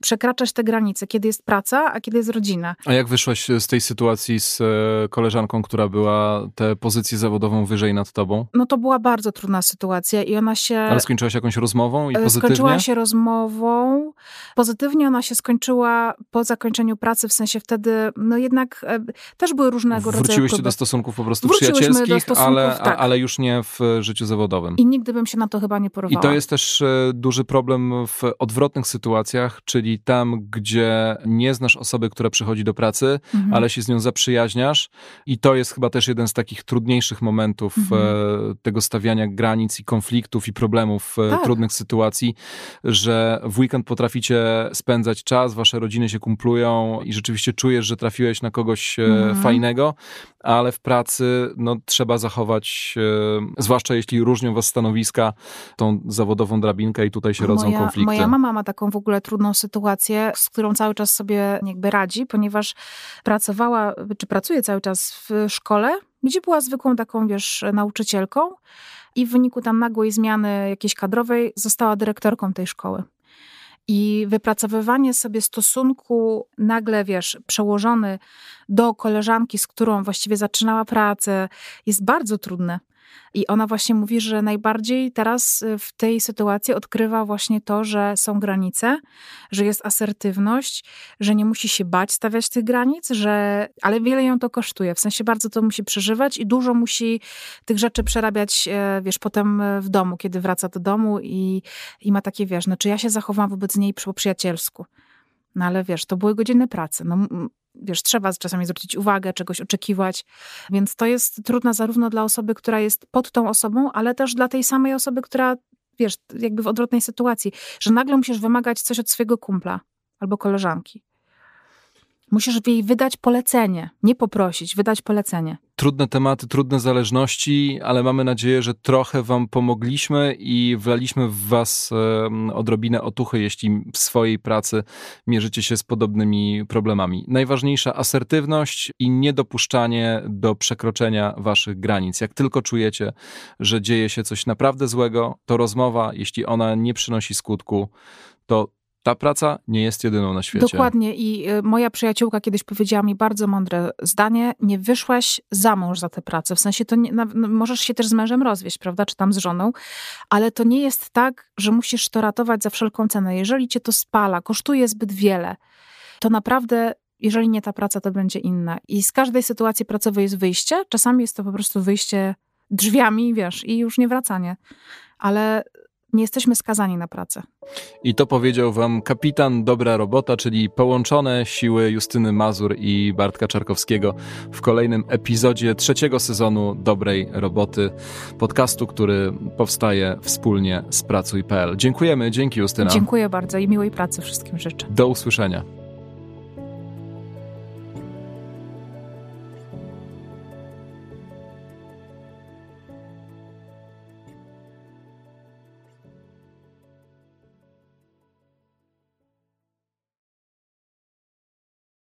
przekraczać te granice, kiedy jest praca, a kiedy jest rodzina. A jak wyszłaś z tej sytuacji z y, koleżanką, która była tę pozycję zawodową wyżej nad tobą? No to była bardzo trudna sytuacja i ona się... Ale skończyłaś jakąś rozmową i pozytywnie? Skończyła się rozmową. Pozytywnie ona się skończyła po zakończeniu pracy, w sensie wtedy, no jednak też były różnego rodzaju... Wróciłyście do stosunków po prostu przyjacielskich, stosunków, ale, tak. ale już nie w życiu zawodowym. I nigdy bym się na to chyba nie porwała. I to jest też e, duży problem w odwrotnych sytuacjach, czyli tam, gdzie nie znasz osoby, która przychodzi do pracy, mhm. ale się z nią zaprzyjaźniasz. I to jest chyba też jeden z takich trudniejszych momentów mhm. E, tego stawiania granic i konfliktów i problemów, e, tak. trudnych sytuacji, że w weekend potraficie spędzać czas, wasze rodziny się kumplują i rzeczywiście czujesz, że trafiłeś na kogoś mhm. fajnego, ale w pracy no, trzeba zachować, zwłaszcza jeśli różnią was stanowiska, tą zawodową drabinkę i tutaj się rodzą moja, konflikty. Moja mama ma taką w ogóle trudną sytuację, z którą cały czas sobie jakby radzi, ponieważ pracowała, czy pracuje cały czas w szkole, gdzie była zwykłą taką, wiesz, nauczycielką i w wyniku tam nagłej zmiany jakiejś kadrowej została dyrektorką tej szkoły. I wypracowywanie sobie stosunku nagle, wiesz, przełożony do koleżanki, z którą właściwie zaczynała pracę, jest bardzo trudne. I ona właśnie mówi, że najbardziej teraz y, w tej sytuacji odkrywa właśnie to, że są granice, że jest asertywność, że nie musi się bać stawiać tych granic, że, ale wiele ją to kosztuje. W sensie bardzo to musi przeżywać i dużo musi tych rzeczy przerabiać, e, wiesz, potem e, w domu, kiedy wraca do domu i, i ma takie, wiesz, no, czy ja się zachowam wobec niej po przyjacielsku No ale wiesz, to były godziny pracy. No, wiesz, trzeba czasami zwrócić uwagę, czegoś oczekiwać, więc to jest trudne zarówno dla osoby, która jest pod tą osobą, ale też dla tej samej osoby, która, wiesz, jakby w odwrotnej sytuacji, że nagle musisz wymagać coś od swojego kumpla albo koleżanki. Musisz jej wydać polecenie, nie poprosić, wydać polecenie. Trudne tematy, trudne zależności, ale mamy nadzieję, że trochę Wam pomogliśmy i wlaliśmy w Was odrobinę otuchy, jeśli w swojej pracy mierzycie się z podobnymi problemami. Najważniejsza asertywność i niedopuszczanie do przekroczenia Waszych granic. Jak tylko czujecie, że dzieje się coś naprawdę złego, to rozmowa, jeśli ona nie przynosi skutku, to ta praca nie jest jedyną na świecie. Dokładnie i y, moja przyjaciółka kiedyś powiedziała mi bardzo mądre zdanie, nie wyszłaś za mąż za tę pracę, w sensie to nie, no, możesz się też z mężem rozwieść, prawda, czy tam z żoną, ale to nie jest tak, że musisz to ratować za wszelką cenę. Jeżeli cię to spala, kosztuje zbyt wiele, to naprawdę jeżeli nie ta praca, to będzie inna. I z każdej sytuacji pracowej jest wyjście, czasami jest to po prostu wyjście drzwiami, wiesz, i już nie wracanie. Ale nie jesteśmy skazani na pracę. I to powiedział wam kapitan Dobra Robota, czyli połączone siły Justyny Mazur i Bartka Czarkowskiego w kolejnym epizodzie trzeciego sezonu Dobrej Roboty, podcastu, który powstaje wspólnie z Pracuj.pl. Dziękujemy, dzięki Justyna. Dziękuję bardzo i miłej pracy wszystkim życzę. Do usłyszenia.